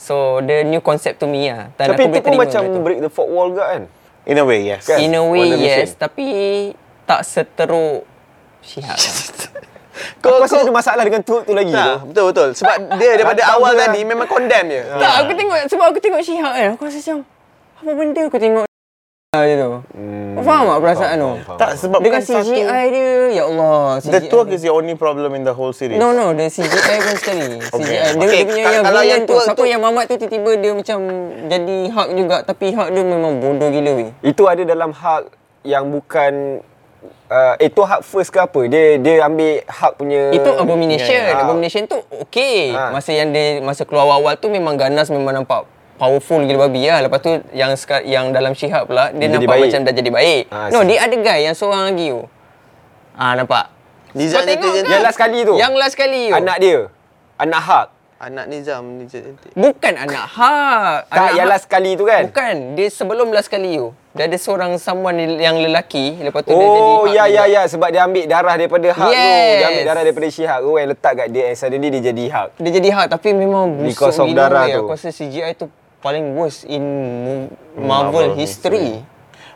So, the new concept to me lah. Dan
Tapi
aku
itu pun macam
tu.
break the fourth wall ke kan?
In a way, yes.
Kan?
In a way, yes. Tapi tak seteruk lah.
Kau, kau rasa ada masalah dengan tu tu lagi
Tak,
tu?
betul betul. Sebab dia daripada awal tadi memang condemn je.
tak, aku tengok, sebab aku tengok Shihak kan. Aku rasa macam, apa benda aku tengok gitu. Hmm. Kau faham tak perasaan tu?
Tak, sebab
Dengan
bukan satu-
CGI dia, ya Allah. CGI
The twerk
dia.
is the only problem in the whole series.
No, no, the CGI pun sekali. CGI. Dia,
Okay,
dia punya
kalau-
yang
kalau
villain
yang
tu, siapa
tu-
yang mamat tu tiba-tiba dia macam jadi Hulk juga. Tapi Hulk dia memang bodoh gila weh.
Itu ada dalam hak yang bukan uh, itu hak first ke apa? Dia dia ambil hak punya
Itu Abomination.
Ya, ya.
Abomination tu okey.
Ha.
Masa yang dia masa keluar awal-awal tu memang ganas memang nampak powerful gila babi lah. Lepas tu yang yang dalam Shihab pula dia,
Dia
nampak
baik.
macam dah jadi baik.
Ah,
no, dia ada guy yang seorang lagi tu. Ah nampak.
Nizam
Kau tengok kan?
Yang last kali tu.
Yang last kali tu.
Anak dia. Anak hak.
Anak Nizam Nizam.
Bukan anak hak.
Tak,
Anak
yang
hak-
last kali tu kan?
Bukan. Dia sebelum last kali tu. Dia ada seorang someone yang lelaki. Lepas tu dia jadi
Oh, ya, ya, ya. Sebab dia ambil darah daripada hak tu.
Yes.
Dia ambil darah daripada Shihak tu yang letak kat dia and suddenly dia jadi hak.
Dia jadi hak tapi memang busuk
Because of
gila
darah
weh.
tu.
Aku rasa CGI tu paling worst in mo- Marvel history.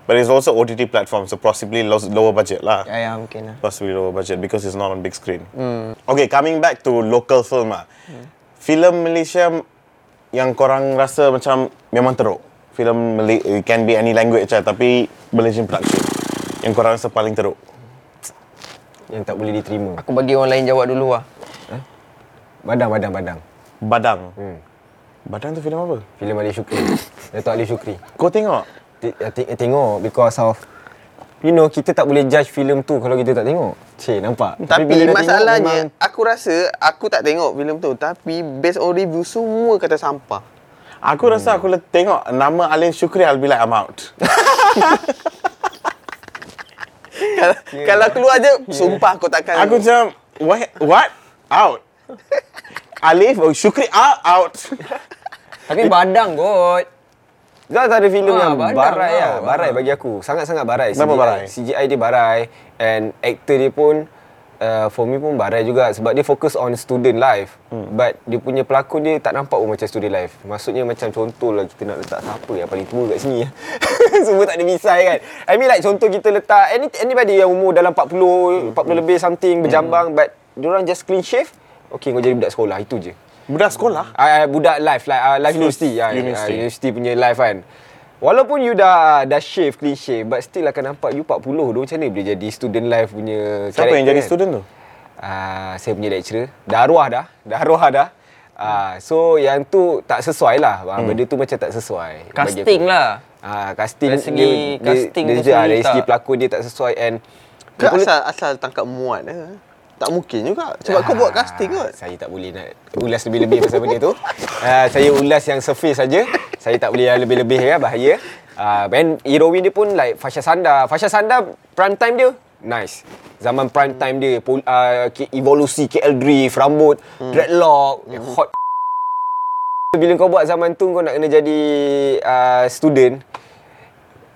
But it's also OTT platform, so possibly low, lower budget lah.
Ya, ya mungkin lah.
Possibly lower budget because it's not on big screen. Okay, coming back to local film ah. Film Malaysia yang korang rasa macam memang teruk. Film Malay, it can be any language lah, tapi Malaysian production yang korang rasa paling teruk.
Yang tak boleh diterima.
Aku bagi orang lain jawab dulu lah.
Badang, badang, badang.
Badang.
Hmm.
Badang tu filem apa?
Filem Ali Shukri. Dato' Ali Shukri.
Kau tengok?
T- t- tengok because of You know, kita tak boleh judge filem tu kalau kita tak tengok. Cik, nampak?
Tapi,
tengok,
masalahnya
memang-
aku rasa aku tak tengok filem tu tapi based on review semua kata sampah.
Aku rasa aku tengok nama Alin Shukri, I'll be like, I'm out.
Kalau kalau keluar je sumpah aku takkan.
aku macam, what? What? Out. Alif, oh, Shukri, out, out.
Tapi badang kot.
Zat ada filem
Ah,
yang
badang
barai
tau.
lah. Barai bagi aku. Sangat-sangat barai.
Kenapa
CGI.
barai?
CGI dia barai. And actor dia pun, uh, for me pun barai juga. Sebab dia fokus on student life. Hmm. But dia punya pelakon dia tak nampak pun macam student life. Maksudnya macam contoh lah kita nak letak siapa yang paling tua kat sini. Semua tak ada misai kan. I mean like contoh kita letak any, anybody yang umur dalam 40, 40 lebih something berjambang. But diorang just clean shave. Okay kau jadi budak sekolah. Itu je.
Budak sekolah?
Uh, budak live like uh, live university ya
University.
university. Uh, university punya live kan walaupun you dah dah shave clean shave but still akan nampak you 40 tu macam mana boleh jadi student life punya
Siapa yang
character
jadi
kan?
student tu?
uh, saya punya lecturer dah arwah dah dah arwah dah uh, so yang tu tak sesuai lah hmm. benda tu macam tak sesuai
Casting lah.
Ah, casting
Dari segi casting
dia,
tu
dia, dia,
sendiri
dari segi
tak-
pelakon dia tak sesuai and
Ke asal asal tangkap muat eh. Tak mungkin juga. Sebab kau buat casting kot.
Ah, Saya tak boleh nak ulas lebih-lebih pasal benda tu. Uh, saya ulas yang surface saja. Saya tak boleh yang lebih-lebih ya, bahaya. Uh, and heroine dia pun like Fasha Sanda. Fasha Sanda prime time dia nice. Zaman prime time dia pol, uh, evolusi KL Drift, rambut,
Hmm.
dreadlock, hot bila kau buat zaman tu kau nak kena jadi uh, student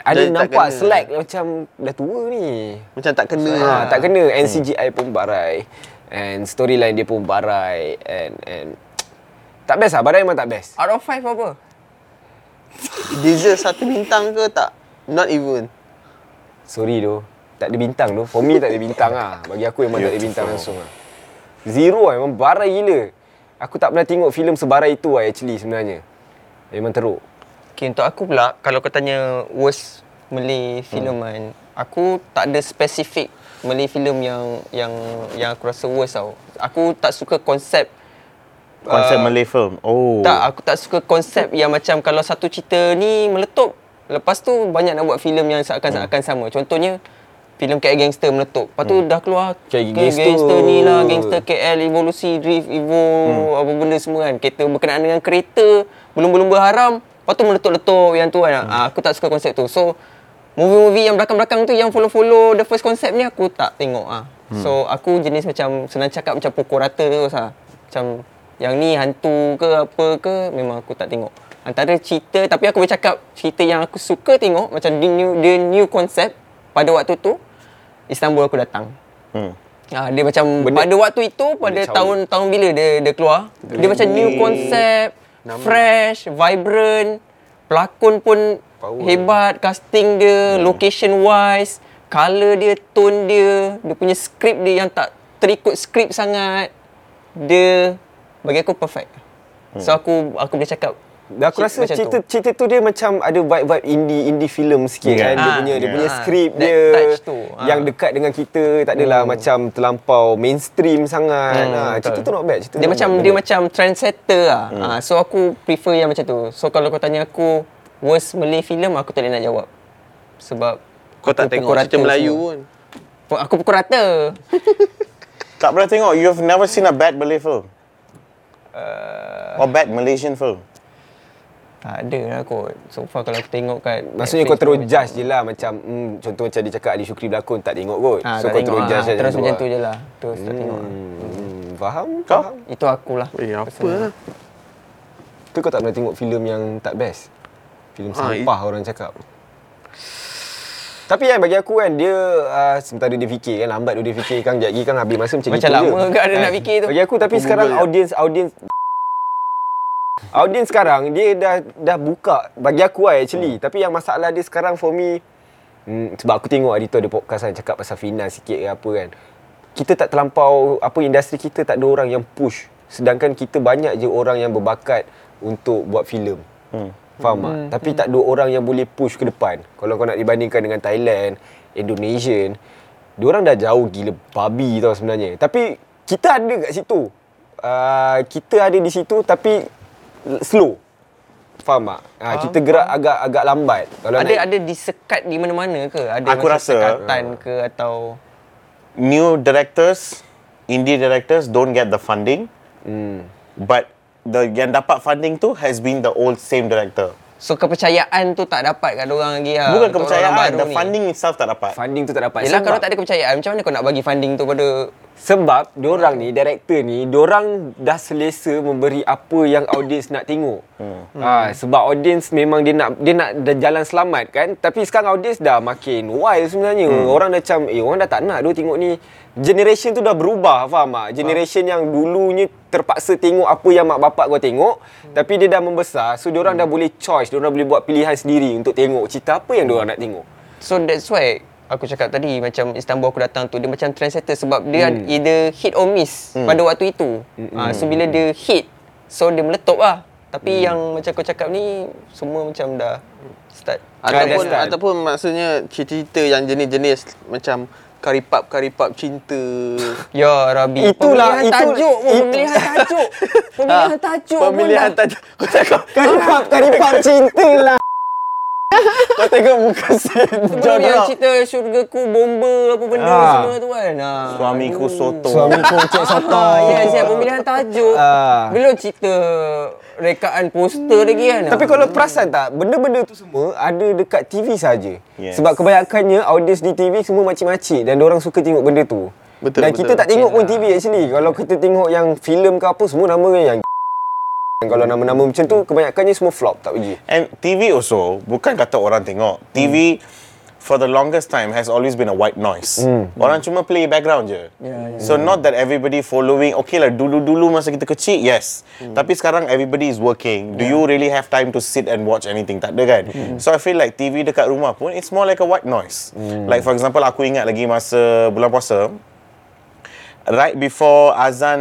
ada nampak
kena.
slack macam dah tua ni.
Macam tak kena.
Ha,
lah.
tak kena and CGI pun barai and storyline dia pun barai and and tak best lah barai memang tak best
Out of five apa?
Deserve satu bintang ke tak? Not even.
sorry tu tak ada bintang tu for me tak ada bintang lah bagi aku memang tak ada bintang langsung lah zero lah memang barai gila aku tak pernah tengok filem sebarai itu lah actually sebenarnya memang teruk
Okay, untuk aku pula, kalau kau tanya worst Malay filem
Hmm.
kan, aku tak ada spesifik Malay filem yang yang yang aku rasa worst tau. Aku tak suka konsep
Konsep
uh,
Malay film. Oh.
Tak, aku tak suka konsep yang macam kalau satu cerita ni meletup, lepas tu banyak nak buat filem yang seakan-akan sama. Contohnya filem KL Gangster meletup. Lepas tu dah keluar
KL Gangster.
Gangster ni lah, Gangster KL Evolusi Drift Evo apa benda semua kan. Kereta berkenaan dengan kereta, belum-belum berharam. Lepas tu meletup-letup yang tu kan. Ah, aku tak suka konsep tu. So movie-movie yang belakang-belakang tu yang follow-follow the first concept ni aku tak tengok ah. So aku jenis macam senang cakap macam pukul rata terus ah. Macam yang ni hantu ke apa ke memang aku tak tengok. Antara cerita tapi aku boleh cakap cerita yang aku suka tengok macam the new the new concept pada waktu tu Istanbul aku datang.
Hmm.
Ah dia macam
Benda-
pada waktu itu pada
cawi.
tahun tahun bila dia dia keluar. Dia macam new concept, fresh, vibrant. Pelakon pun
Power.
hebat, casting dia, location wise, color dia, tone dia, dia punya skrip dia yang tak terikut skrip sangat. Dia bagi aku perfect. So aku aku boleh cakap
aku
Cik-
rasa cerita
tu.
cerita tu dia macam ada vibe-vibe indie indie film sikit
Yeah.
kan. Dia
Ah,
punya dia
yeah.
punya
Ah,
skrip
that
dia
tu. Ah.
yang dekat dengan kita tak adalah macam terlampau mainstream sangat.
Hmm,
ha, cerita
betul.
tu not bad. Cerita
Dia macam
bad.
dia macam trendsetter lah. Hmm. Ha, so aku prefer yang macam tu. So kalau kau tanya aku worst Malay film aku tak boleh nak jawab. Sebab
Kau tak tengok cerita Melayu
semua.
pun.
Pu- Aku pukul rata.
Tak pernah tengok. You've never seen a bad Malay film?
Uh,
Or bad Malaysian film?
Tak ada lah kot. So far kalau aku tengok kat
Maksudnya
Netflix
kau terus judge je lah macam hmm, contoh macam dia cakap Ali Syukri berlakon tak tengok kot.
Ha,
so
tak
kau terus
lah.
judge je
Terus macam tu
lah.
je lah. Terus tak tengok.
Hmm, faham?
Kau?
Faham.
Itu akulah.
Eh, apa lah.
Tu kau tak pernah tengok filem yang tak best? Filem
Ha,
sampah orang cakap. Tapi kan bagi aku kan dia uh, sementara dia fikir kan lambat dia fikir kan lagi kan habis masa macam,
Macam
gitu
lama
je.
ke ada nak fikir tu.
Bagi aku tapi
Aku
sekarang audience audience audience sekarang dia dah dah buka bagi aku lah actually. Tapi yang masalah dia sekarang for me Hmm, sebab aku tengok hari tu ada podcast kan cakap pasal finance sikit ke apa kan. Kita tak terlampau apa industri kita tak ada orang yang push. Sedangkan kita banyak je orang yang berbakat untuk buat filem. Hmm. Faham tak? Tapi tak ada orang yang boleh push ke depan. Kalau kau nak dibandingkan dengan Thailand, Indonesian, diorang dah jauh gila babi tau sebenarnya. Tapi kita ada kat situ. Uh, kita ada di situ tapi slow. Faham tak? Uh, kita gerak agak agak lambat. Kalau
Ada
nak-
ada disekat di mana-mana ke? Ada
Aku rasa-
sekatan ke atau
New directors, indie directors don't get the funding.
Hmm.
But the yang dapat funding tu has been the old same director.
So kepercayaan tu tak dapat kat orang lagi lah
Bukan kepercayaan, the
ni.
funding itself tak dapat.
funding tu tak dapat.
Yelah
Sebab-
kalau tak ada kepercayaan macam mana kau nak bagi funding tu pada
Sebab diorang ni, director ni, diorang dah selesa memberi apa yang audiens nak tengok. Hmm. Ha, sebab audiens memang dia nak dia nak dah jalan selamat kan. Tapi sekarang audiens dah makin wild sebenarnya. Hmm. Orang dah macam, eh orang dah tak nak dia tengok ni. Generation tu dah berubah, faham tak? Generation yang dulunya terpaksa tengok apa yang mak bapak kau tengok. Hmm. Tapi dia dah membesar, so diorang hmm. dah boleh choice. Diorang boleh buat pilihan sendiri untuk tengok cerita apa yang diorang nak tengok.
So that's why aku cakap tadi macam Istanbul aku datang tu dia macam trendsetter sebab dia hmm. either hit or miss hmm. pada waktu itu. Hmm. Ha, so bila dia hit so dia meletup lah. Tapi hmm. yang macam kau cakap ni semua macam dah start.
Ataupun
Understand.
ataupun maksudnya cerita-cerita yang jenis-jenis macam karipap-karipap cinta.
Ya Rabi.
Itulah,
pemilihan
itu-
tajuk pun,
itu-
pemilihan tajuk. Pemilihan tajuk
Pemilihan
pun
tajuk. Kau cakap
Karipap, karipap cinta lah. Kau tengok muka sen.
Sebelum yang cerita syurgaku bomba apa benda
Ah.
semua tu kan. Ha.
Suamiku soto.
Suamiku cek soto.
Ah, yes, ya, pemilihan tajuk.
Ah.
Belum cerita rekaan poster lagi kan.
Tapi kalau perasan tak, benda-benda tu semua ada dekat TV saja.
Yes.
Sebab kebanyakannya audiens di TV semua makcik-makcik dan orang suka tengok benda tu.
Betul,
Dan
betul.
kita tak tengok pun TV actually. Kalau kita tengok yang filem ke apa semua nama yang kalau nama-nama macam tu kebanyakannya semua flop tak pergi.
And TV also, bukan kata orang tengok. TV for the longest time has always been a white noise. Orang cuma play background je.
Ya, ya.
So not that everybody following, okay lah dulu-dulu masa kita kecil, yes. Tapi sekarang everybody is working. Do you really have time to sit and watch anything? Tak ada kan? So I feel like TV dekat rumah pun, it's more like a white noise. Like for example, aku ingat lagi masa bulan puasa, right before azan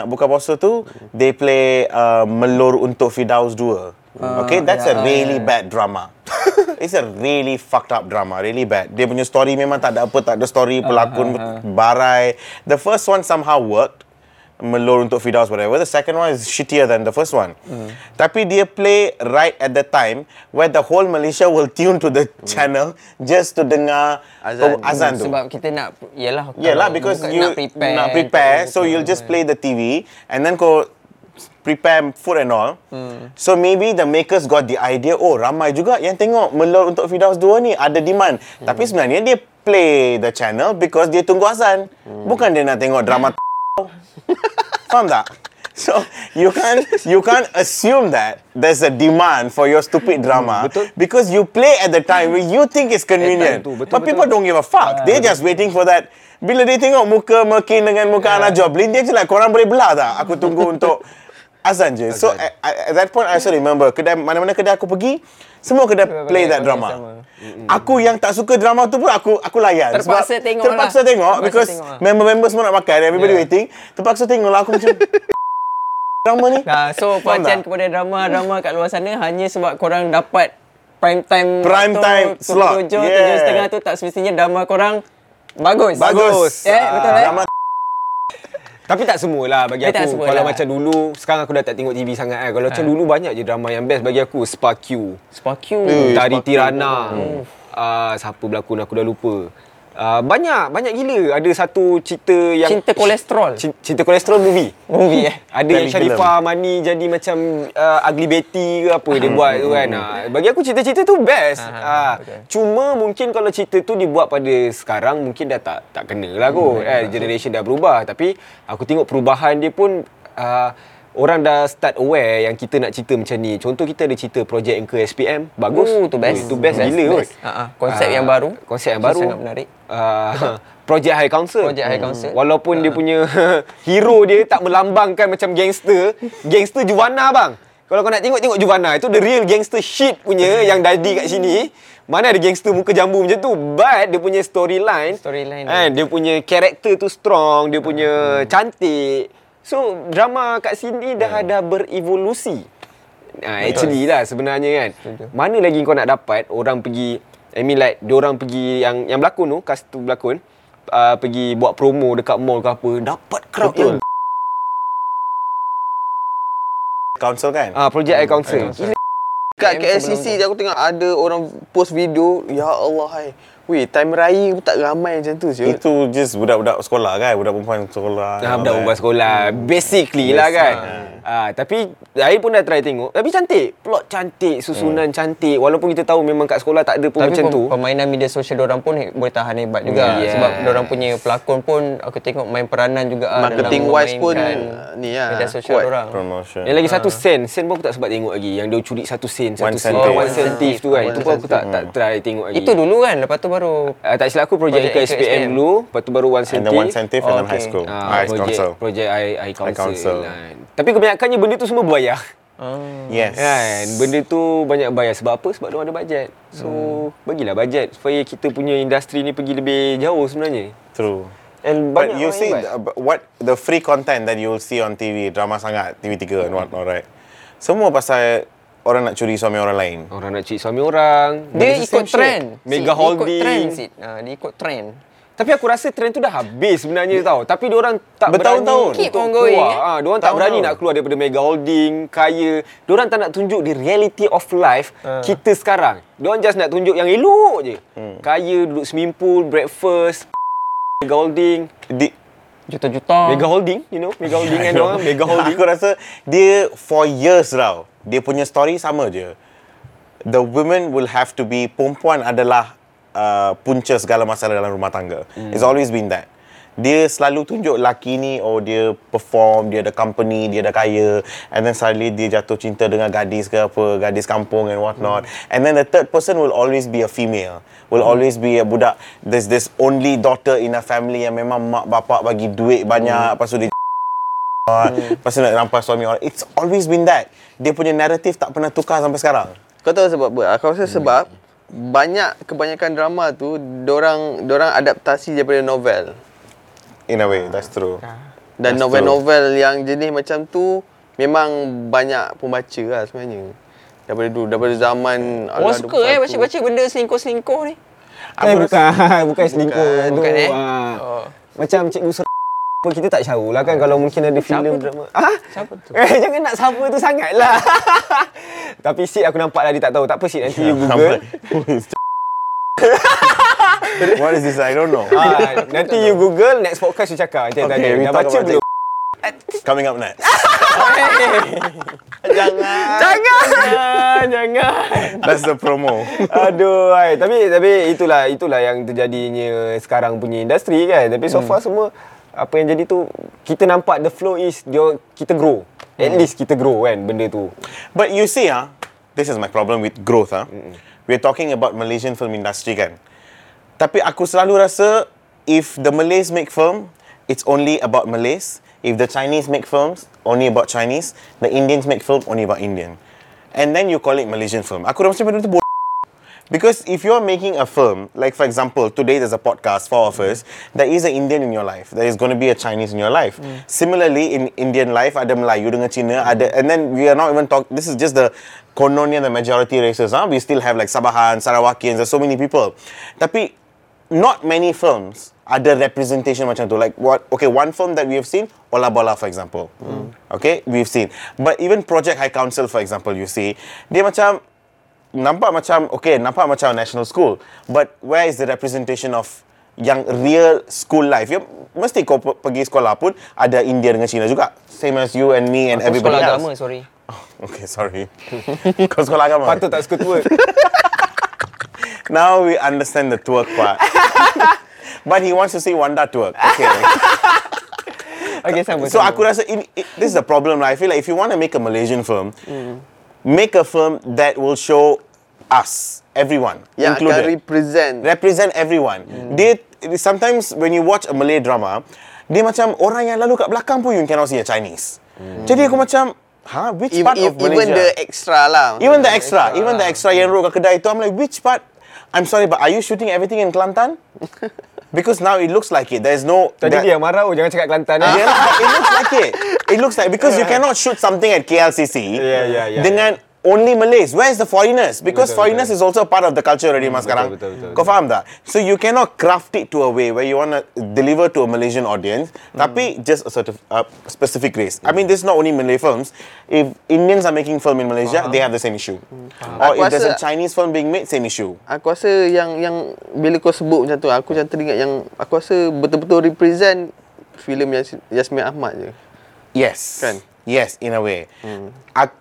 nak buka puasa tu they play uh, Melur untuk Firdaus 2. okay, that's a really bad drama. It's a really fucked up drama, really bad. Dia punya story memang tak ada apa, tak ada story pelakon barai. The first one somehow worked. Melur untuk Firdaus whatever. The second one is shittier than the first one. Tapi dia play right at the time where the whole Malaysia will tune to the channel just to dengar
Azan.
azan tu.
Sebab kita nak Yalah
Yeah lah
kalau
because
bukan
you
nak prepare
nak prepare so you'll just play the TV and then kau prepare food and all.
Hmm.
So maybe the makers got the idea oh ramai juga yang tengok Melur untuk Firdaus 2 ni ada demand.
Hmm.
Tapi sebenarnya dia play the channel because dia tunggu azan.
Hmm.
Bukan dia nak tengok drama Faham tak? So you can't you can't assume that there's a demand for your stupid drama
betul.
because you play at the time where you think it's convenient.
tu, betul,
But
betul.
people don't give a fuck. They're just waiting for that. Bila dia tengok muka Mekin dengan muka Ana Joblin, dia je like, korang boleh belah tak? Aku tunggu untuk azan je. So at, at that point, I still remember, kedai mana-mana kedai aku pergi, semua kedai play that
sama.
drama. Aku yang tak suka drama tu pun aku aku layan.
Terpaksa
Sebab
tengok
Terpaksa
lah.
tengok
Terpaksa
because
tengok lah.
member-member semua nak makan, everybody
Yeah.
waiting. Terpaksa tengok lah aku macam drama ni.
Nah, so perhatian
tak?
kepada drama-drama kat luar sana hanya sebab korang dapat prime time
Prime
waktu
time slot.
tujuh,
Yeah.
tujuh setengah tu tak semestinya drama korang bagus.
Bagus.
Eh, betul eh?
Drama
Tapi tak semualah bagi
tak
aku.
semua
Kalau
lah.
macam dulu, sekarang aku dah tak tengok TV sangat kan. Kalau macam dulu banyak je drama yang best bagi aku. Spark Q.
Spark you.
Eh,
Tari
Spark Q.
Tirana. Uh, siapa berlakon aku dah lupa. Uh, banyak, banyak gila. Ada satu cerita yang...
Cinta kolesterol.
Cin- Cinta kolesterol movie.
Movie eh.
Ada yang. Sharifah Mani jadi macam uh, Ugly Betty ke apa dia buat tu kan. Uh, bagi aku cerita-cerita tu best.
Ah,
Uh, cuma mungkin kalau cerita tu dibuat pada sekarang mungkin dah tak tak kena lah kot. Eh, generation dah berubah. Tapi aku tengok perubahan dia pun uh, orang dah start aware yang kita nak cerita macam ni. Contoh kita ada cerita projek Anchor SPM. Bagus.
Oh, tu best.
Itu best,
Best,
gila kot.
best. Ah, ah. Konsep
Ah,
yang baru.
Konsep yang baru.
sangat menarik.
Uh, projek High Council.
Projek High Council.
Walaupun dia punya hero dia tak melambangkan macam gangster. Gangster Juvana bang. Kalau kau nak tengok, tengok Juvana. Itu the real gangster shit punya yang dadi kat sini. Mana ada gangster muka jambu macam tu. But dia punya storyline.
Storyline.
Kan, dia punya karakter tu strong. Dia punya cantik. So, drama kat sini dah dah berevolusi. Ha, actually lah sebenarnya kan. Mana lagi kau nak dapat orang pergi I mean like orang pergi yang yang berlakon tu, cast tu berlakon uh, pergi buat promo dekat mall ke apa, dapat crowd
Betul.
yang
Council kan?
ah project air council. Gila.
Kat KLCC je aku tengok ada orang post video, ya Allah hai. Weh, time raya pun tak ramai macam tu siut.
Itu just budak-budak sekolah kan? Budak perempuan sekolah.
Ah, budak perempuan sekolah. Basically lah kan. Ah, tapi saya pun dah try tengok. Tapi cantik. Plot cantik, susunan cantik. Walaupun kita tahu memang kat sekolah tak ada pun
Tapi
macam
pem-
tu.
permainan media sosial orang pun boleh tahan hebat juga
Yes.
sebab orang punya pelakon pun aku tengok main peranan juga ah,
Marketing
dalam
wise pun
memainkan
uh, ni lah.
media sosial
kuat.
orang.
Promotion.
Yang lagi satu sen. Sen pun aku tak sempat tengok lagi. Yang dia curi satu sen. Satu
One
sen. Oh, one tu kan.
One
Itu pun aku tak tak try tengok lagi.
Itu dulu kan lepas tu baru
Uh, tak silap aku projek ke SPM dulu, lepas tu baru One
And
Sentif.
then one centif and then
Oh,
high
okay.
school.
Ah,
high
projek,
council.
projek I, I council.
council.
Kan. Tapi kebanyakannya benda tu semua berbayar.
Yes.
Kan? Benda tu banyak bayar. Sebab apa? Sebab dia ada bajet. So, bagilah bajet supaya kita punya industri ni pergi lebih jauh sebenarnya.
True.
And
But
banyak
you see
hebat.
the, what the free content that you will see on TV, drama sangat, TV3 and whatnot, right? Semua pasal orang nak curi suami orang lain.
Orang nak curi suami orang.
dia ikut trend.
Mega
Sid, dia
holding.
Ikut trend, Sid. Ah, dia ikut trend.
Tapi aku rasa trend tu dah habis sebenarnya tau. Tapi dia orang tak
Bertahun-tahun.
berani
Keep on going,
keluar.
eh?
Ah, dia orang tak berani nak keluar daripada mega holding, kaya. Dia orang tak nak tunjuk the reality of life kita sekarang. Dia orang just nak tunjuk yang elok je. Kaya, duduk swimming pool, breakfast, mega holding.
Di,
Juta-juta.
Mega holding, you know, mega holding kan dia orang, mega holding.
Aku rasa dia for years tau. Dia punya story sama je. The women will have to be perempuan adalah uh, punca segala masalah dalam rumah tangga.
Hmm.
It's always been that. Dia selalu tunjuk laki ni oh dia perform, dia ada company, dia ada kaya and then suddenly dia jatuh cinta dengan gadis ke apa, gadis kampung and whatnot.
Hmm.
And then the third person will always be a female. Will always be a budak. There's this only daughter in a family yang memang mak bapak bagi duit banyak, lepas tu dia Lepas tu nak rampas suami orang. It's always been that. Dia punya narrative tak pernah tukar sampai sekarang.
Kau tahu sebab apa? Aku rasa sebab banyak kebanyakan drama tu dorang dorang adaptasi daripada novel.
In a way, that's true.
Dan
That's
novel-novel yang jenis macam tu memang banyak pembaca lah sebenarnya. Daripada dulu, daripada zaman
Orang
ala
suka eh
21.
baca-baca benda selingkuh-selingkuh ni.
Eh, bukan, bukan selingkuh.
Bukan,
tu,
bukan, eh?
ah.
Oh.
Macam cikgu ser apa kita tak tahu lah kan kalau mungkin ada filem
tu?
drama. Ah?
Siapa tu?
Eh, jangan nak siapa tu sangat lah. Tapi Sid aku nampak lah dia tak tahu. Tak apa Sid, nanti you Google.
What is this? I don't know.
ah, nanti you Google, next podcast you cakap. Macam
Okay,
tadi.
we
Dah
talk
baca
about
belum?
Coming up next.
Jangan. Jangan. Jangan.
That's the promo.
Aduh, ay. tapi tapi itulah itulah yang terjadinya sekarang punya industri kan. Tapi so far semua apa yang jadi tu kita nampak the flow is dia kita grow. At least kita grow kan benda tu.
But you see, ah, this is my problem with growth. Ah, we're talking about Malaysian film industry kan. Tapi aku selalu rasa if the Malays make film, it's only about Malays. If the Chinese make films, only about Chinese. The Indians make film, only about Indian. And then you call it Malaysian film. Aku rasa benda tu. Because if you're making a film, like for example, today there's a podcast, four of us, there is an Indian in your life. There is going to be a Chinese in your life. Similarly, in Indian life, ada Melayu dengan Cina, ada, and then we are not even talk. This is just the kononnya the majority races. Huh? We still have like Sabahan, Sarawakians, there's so many people. Tapi not many films ada representation macam tu. Like what? Okay, one film that we have seen, Ola Bola, for example. Okay, we've seen. But even Project High Council, for example, you see, dia macam nampak macam okay, nampak macam national school. But where is the representation of yang real school life? Ya, mesti kau pe- pergi sekolah pun ada India dengan Cina juga. Same as you and me and
Aku
everybody
sekolah
else.
agama, sorry.
Okay, sorry. kau sekolah agama?
Patut tak suka tua.
Now we understand the twerk part. But he wants to see Wanda twerk. Okay.
Okay, sama.
so
sama.
aku rasa in, i- this is the problem lah. I feel like if you want to make a Malaysian film, make a film that will show us, everyone,
akan
included,
represent
represent everyone. Dia sometimes when you watch a Malay drama, dia macam orang yang lalu kat belakang pun you cannot see a Chinese. Jadi aku macam, huh, which
even,
part of Malaysia?
even the extra lah
Even the extra, even the extra yang road kat kedai tu, I'm like, which part? I'm sorry, but are you shooting everything in Kelantan? Because now it looks like it. There's no.
Tadi
that-
dia marah, oh jangan cakap Kelantan.
Yeah,
eh.
but it looks like it. It looks like because you cannot shoot something at KLCC
Yeah, yeah, yeah,
dengan only Malays. Where's the foreigners? Because
Betul,
foreigners is also a part of the culture already, mas sekarang.
betul, betul,
Kau faham tak? So you cannot craft it to a way where you want to deliver to a Malaysian audience, tapi just a sort of uh, specific race. I mean, this is not only Malay films. If Indians are making film in Malaysia, they have the same issue. Or
Aku
if there's a
rasa-
Chinese film being made, same issue.
Aku rasa yang yang bila kau sebut macam tu, aku macam teringat yang aku rasa betul-betul represent filem Yas, Yasmin Ahmad je.
Yes.
Kan?
Yes, in a way. Ak-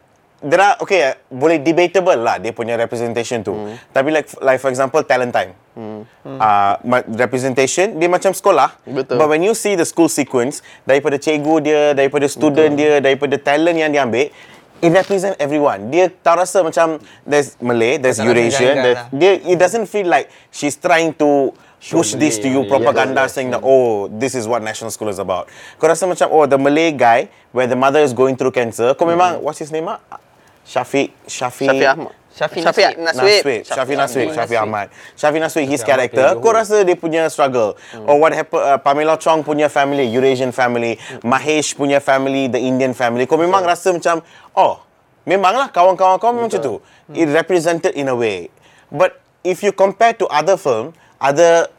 there are okay, uh, boleh debatable lah dia punya representation tu. Tapi like like for example talent time. Uh, ma- representation dia macam sekolah.
Betul.
But when you see the school sequence daripada cikgu dia, daripada student dia, daripada talent yang dia ambil, it represent everyone. Dia tak rasa macam there's Malay, there's
Tak rasa
Eurasian, there's,
lah.
dia it doesn't feel like she's trying to push this to you
Malay,
propaganda
yes.
saying that oh this is what national school is about. Kau rasa macam oh the Malay guy where the mother is going through cancer. Kau memang what's his name ah? Syafiq Syafiq
Syafiq Ahmad.
Syafiq
Syafiq
Naswid,
Naswid.
Syafiq Naswid, Syafiq Ahmad. Syafiq Naswid, his character, kau rasa dia punya struggle. Or what happened, uh, Pamela Chong punya family, Eurasian family, Mahesh punya family, the Indian family. Kau memang rasa macam, oh, memanglah kawan-kawan kau memang macam tu. It represented in a way. But if you compare to other film, other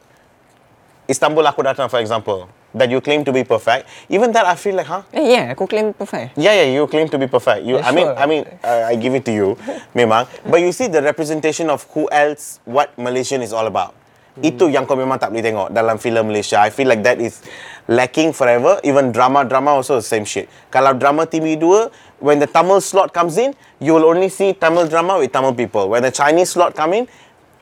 Istanbul Aku Datang for example, that you claim to be perfect, even that I feel like, huh?
Eh, yeah, aku claim perfect.
Yeah, yeah, you claim to be perfect. You,
Yeah,
I mean,
sure.
I mean, uh, I give it to you, memang. But you see the representation of who else, what Malaysian is all about. Itu yang kau memang tak boleh tengok dalam filem Malaysia. I feel like that is lacking forever. Even drama-drama also the same shit. Kalau drama TV2, when the Tamil slot comes in, you will only see Tamil drama with Tamil people. When the Chinese slot come in,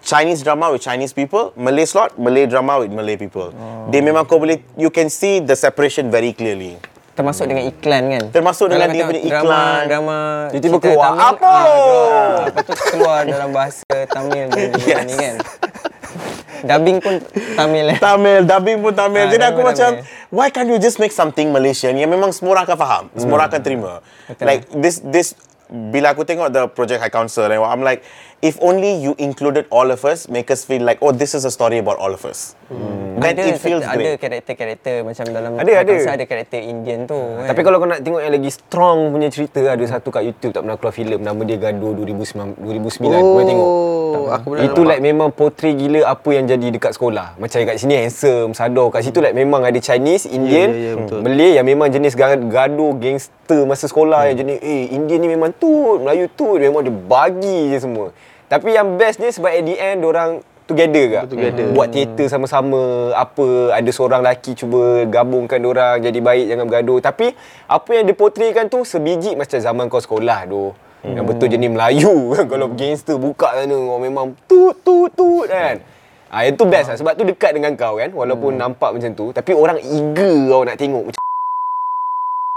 Chinese drama with Chinese people, Malay slot, Malay drama with Malay people. Dia memang kau boleh, you can see the separation very clearly.
Termasuk dengan iklan kan.
Termasuk dengan dia punya iklan.
Drama,
Tiba-tiba
cerita
keluar,
Tamil,
"Apa?"
ah, keluar. Lepas tu keluar dalam bahasa Tamil
Yes.
ni kan. Dubbing pun Tamil eh.
Tamil, dubbing pun Tamil.
Ah,
Jadi aku macam,
Tamil.
why can't you just make something Malaysian yang memang semua orang akan faham, semua orang akan terima. Like this, this bila aku tengok the project High Council, and I'm like, if only you included all of us, make us feel like, oh, this is a story about all of us. Then
ada,
it feels
ada
great.
karakter-karakter macam dalam
Ada, ada.
Ada karakter Indian tu. Kan?
Tapi kalau kau nak tengok yang lagi strong punya cerita ada satu kat YouTube tak pernah keluar filem nama dia Gaduh 2009 2009 kau boleh tengok.
Oh, aku pernah
Itu
nampak.
like memang portray gila apa yang jadi dekat sekolah. Macam kat sini handsome, sador. Kat situ like memang ada Chinese, Indian,
ya, ya, betul.
Malay yang memang jenis ga- gaduh gangster masa sekolah yang jenis eh Indian ni memang tu, Melayu tu memang dia bagi je semua. Tapi yang best ni sebab at the end orang together ke?
Together.
Buat teater sama-sama, apa ada seorang lelaki cuba gabungkan orang jadi baik jangan bergaduh. Tapi apa yang dia portraykan tu sebiji macam zaman kau sekolah tu. Yang betul jenis Melayu Kalau gangster buka sana Orang memang tut tut tut kan Ah, yang tu best lah Sebab tu dekat dengan kau kan Walaupun nampak macam tu Tapi orang eager kau nak tengok Macam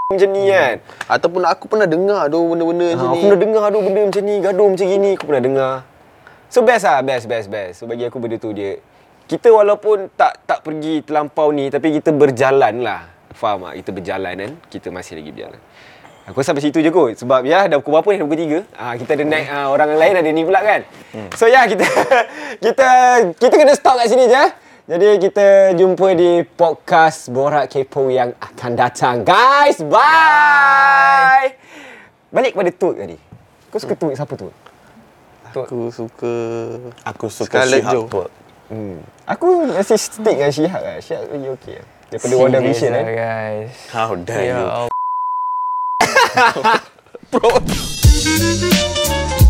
macam ni kan.
Ataupun aku pernah dengar tu benda-benda
ha,
macam
Aku
ni.
pernah dengar tu benda macam ni Gaduh macam gini Aku pernah dengar. So best lah Best best best. So bagi aku benda tu dia. Kita walaupun tak tak pergi terlampau ni Tapi kita berjalan lah. Faham tak? Kita berjalan kan? Kita masih lagi berjalan. Aku sampai situ je kot. Sebab ya dah pukul berapa ni? Dah pukul 3 ah, Kita ada naik ah, orang lain ada ni pula kan? So ya kita Kita Kita kena stop kat sini je Jadi kita jumpa di podcast Borak Kepo yang akan datang Guys Bye Balik kepada Tut tadi Kau suka Tut siapa tu?
Aku suka
Aku suka
Scarlett
Shihab.
Hmm. Aku masih stick dengan Shihab lah Shihab lagi okey lah Daripada Wonder Vision
lah,
kan
guys.
How dare
Ya
you?
Allah.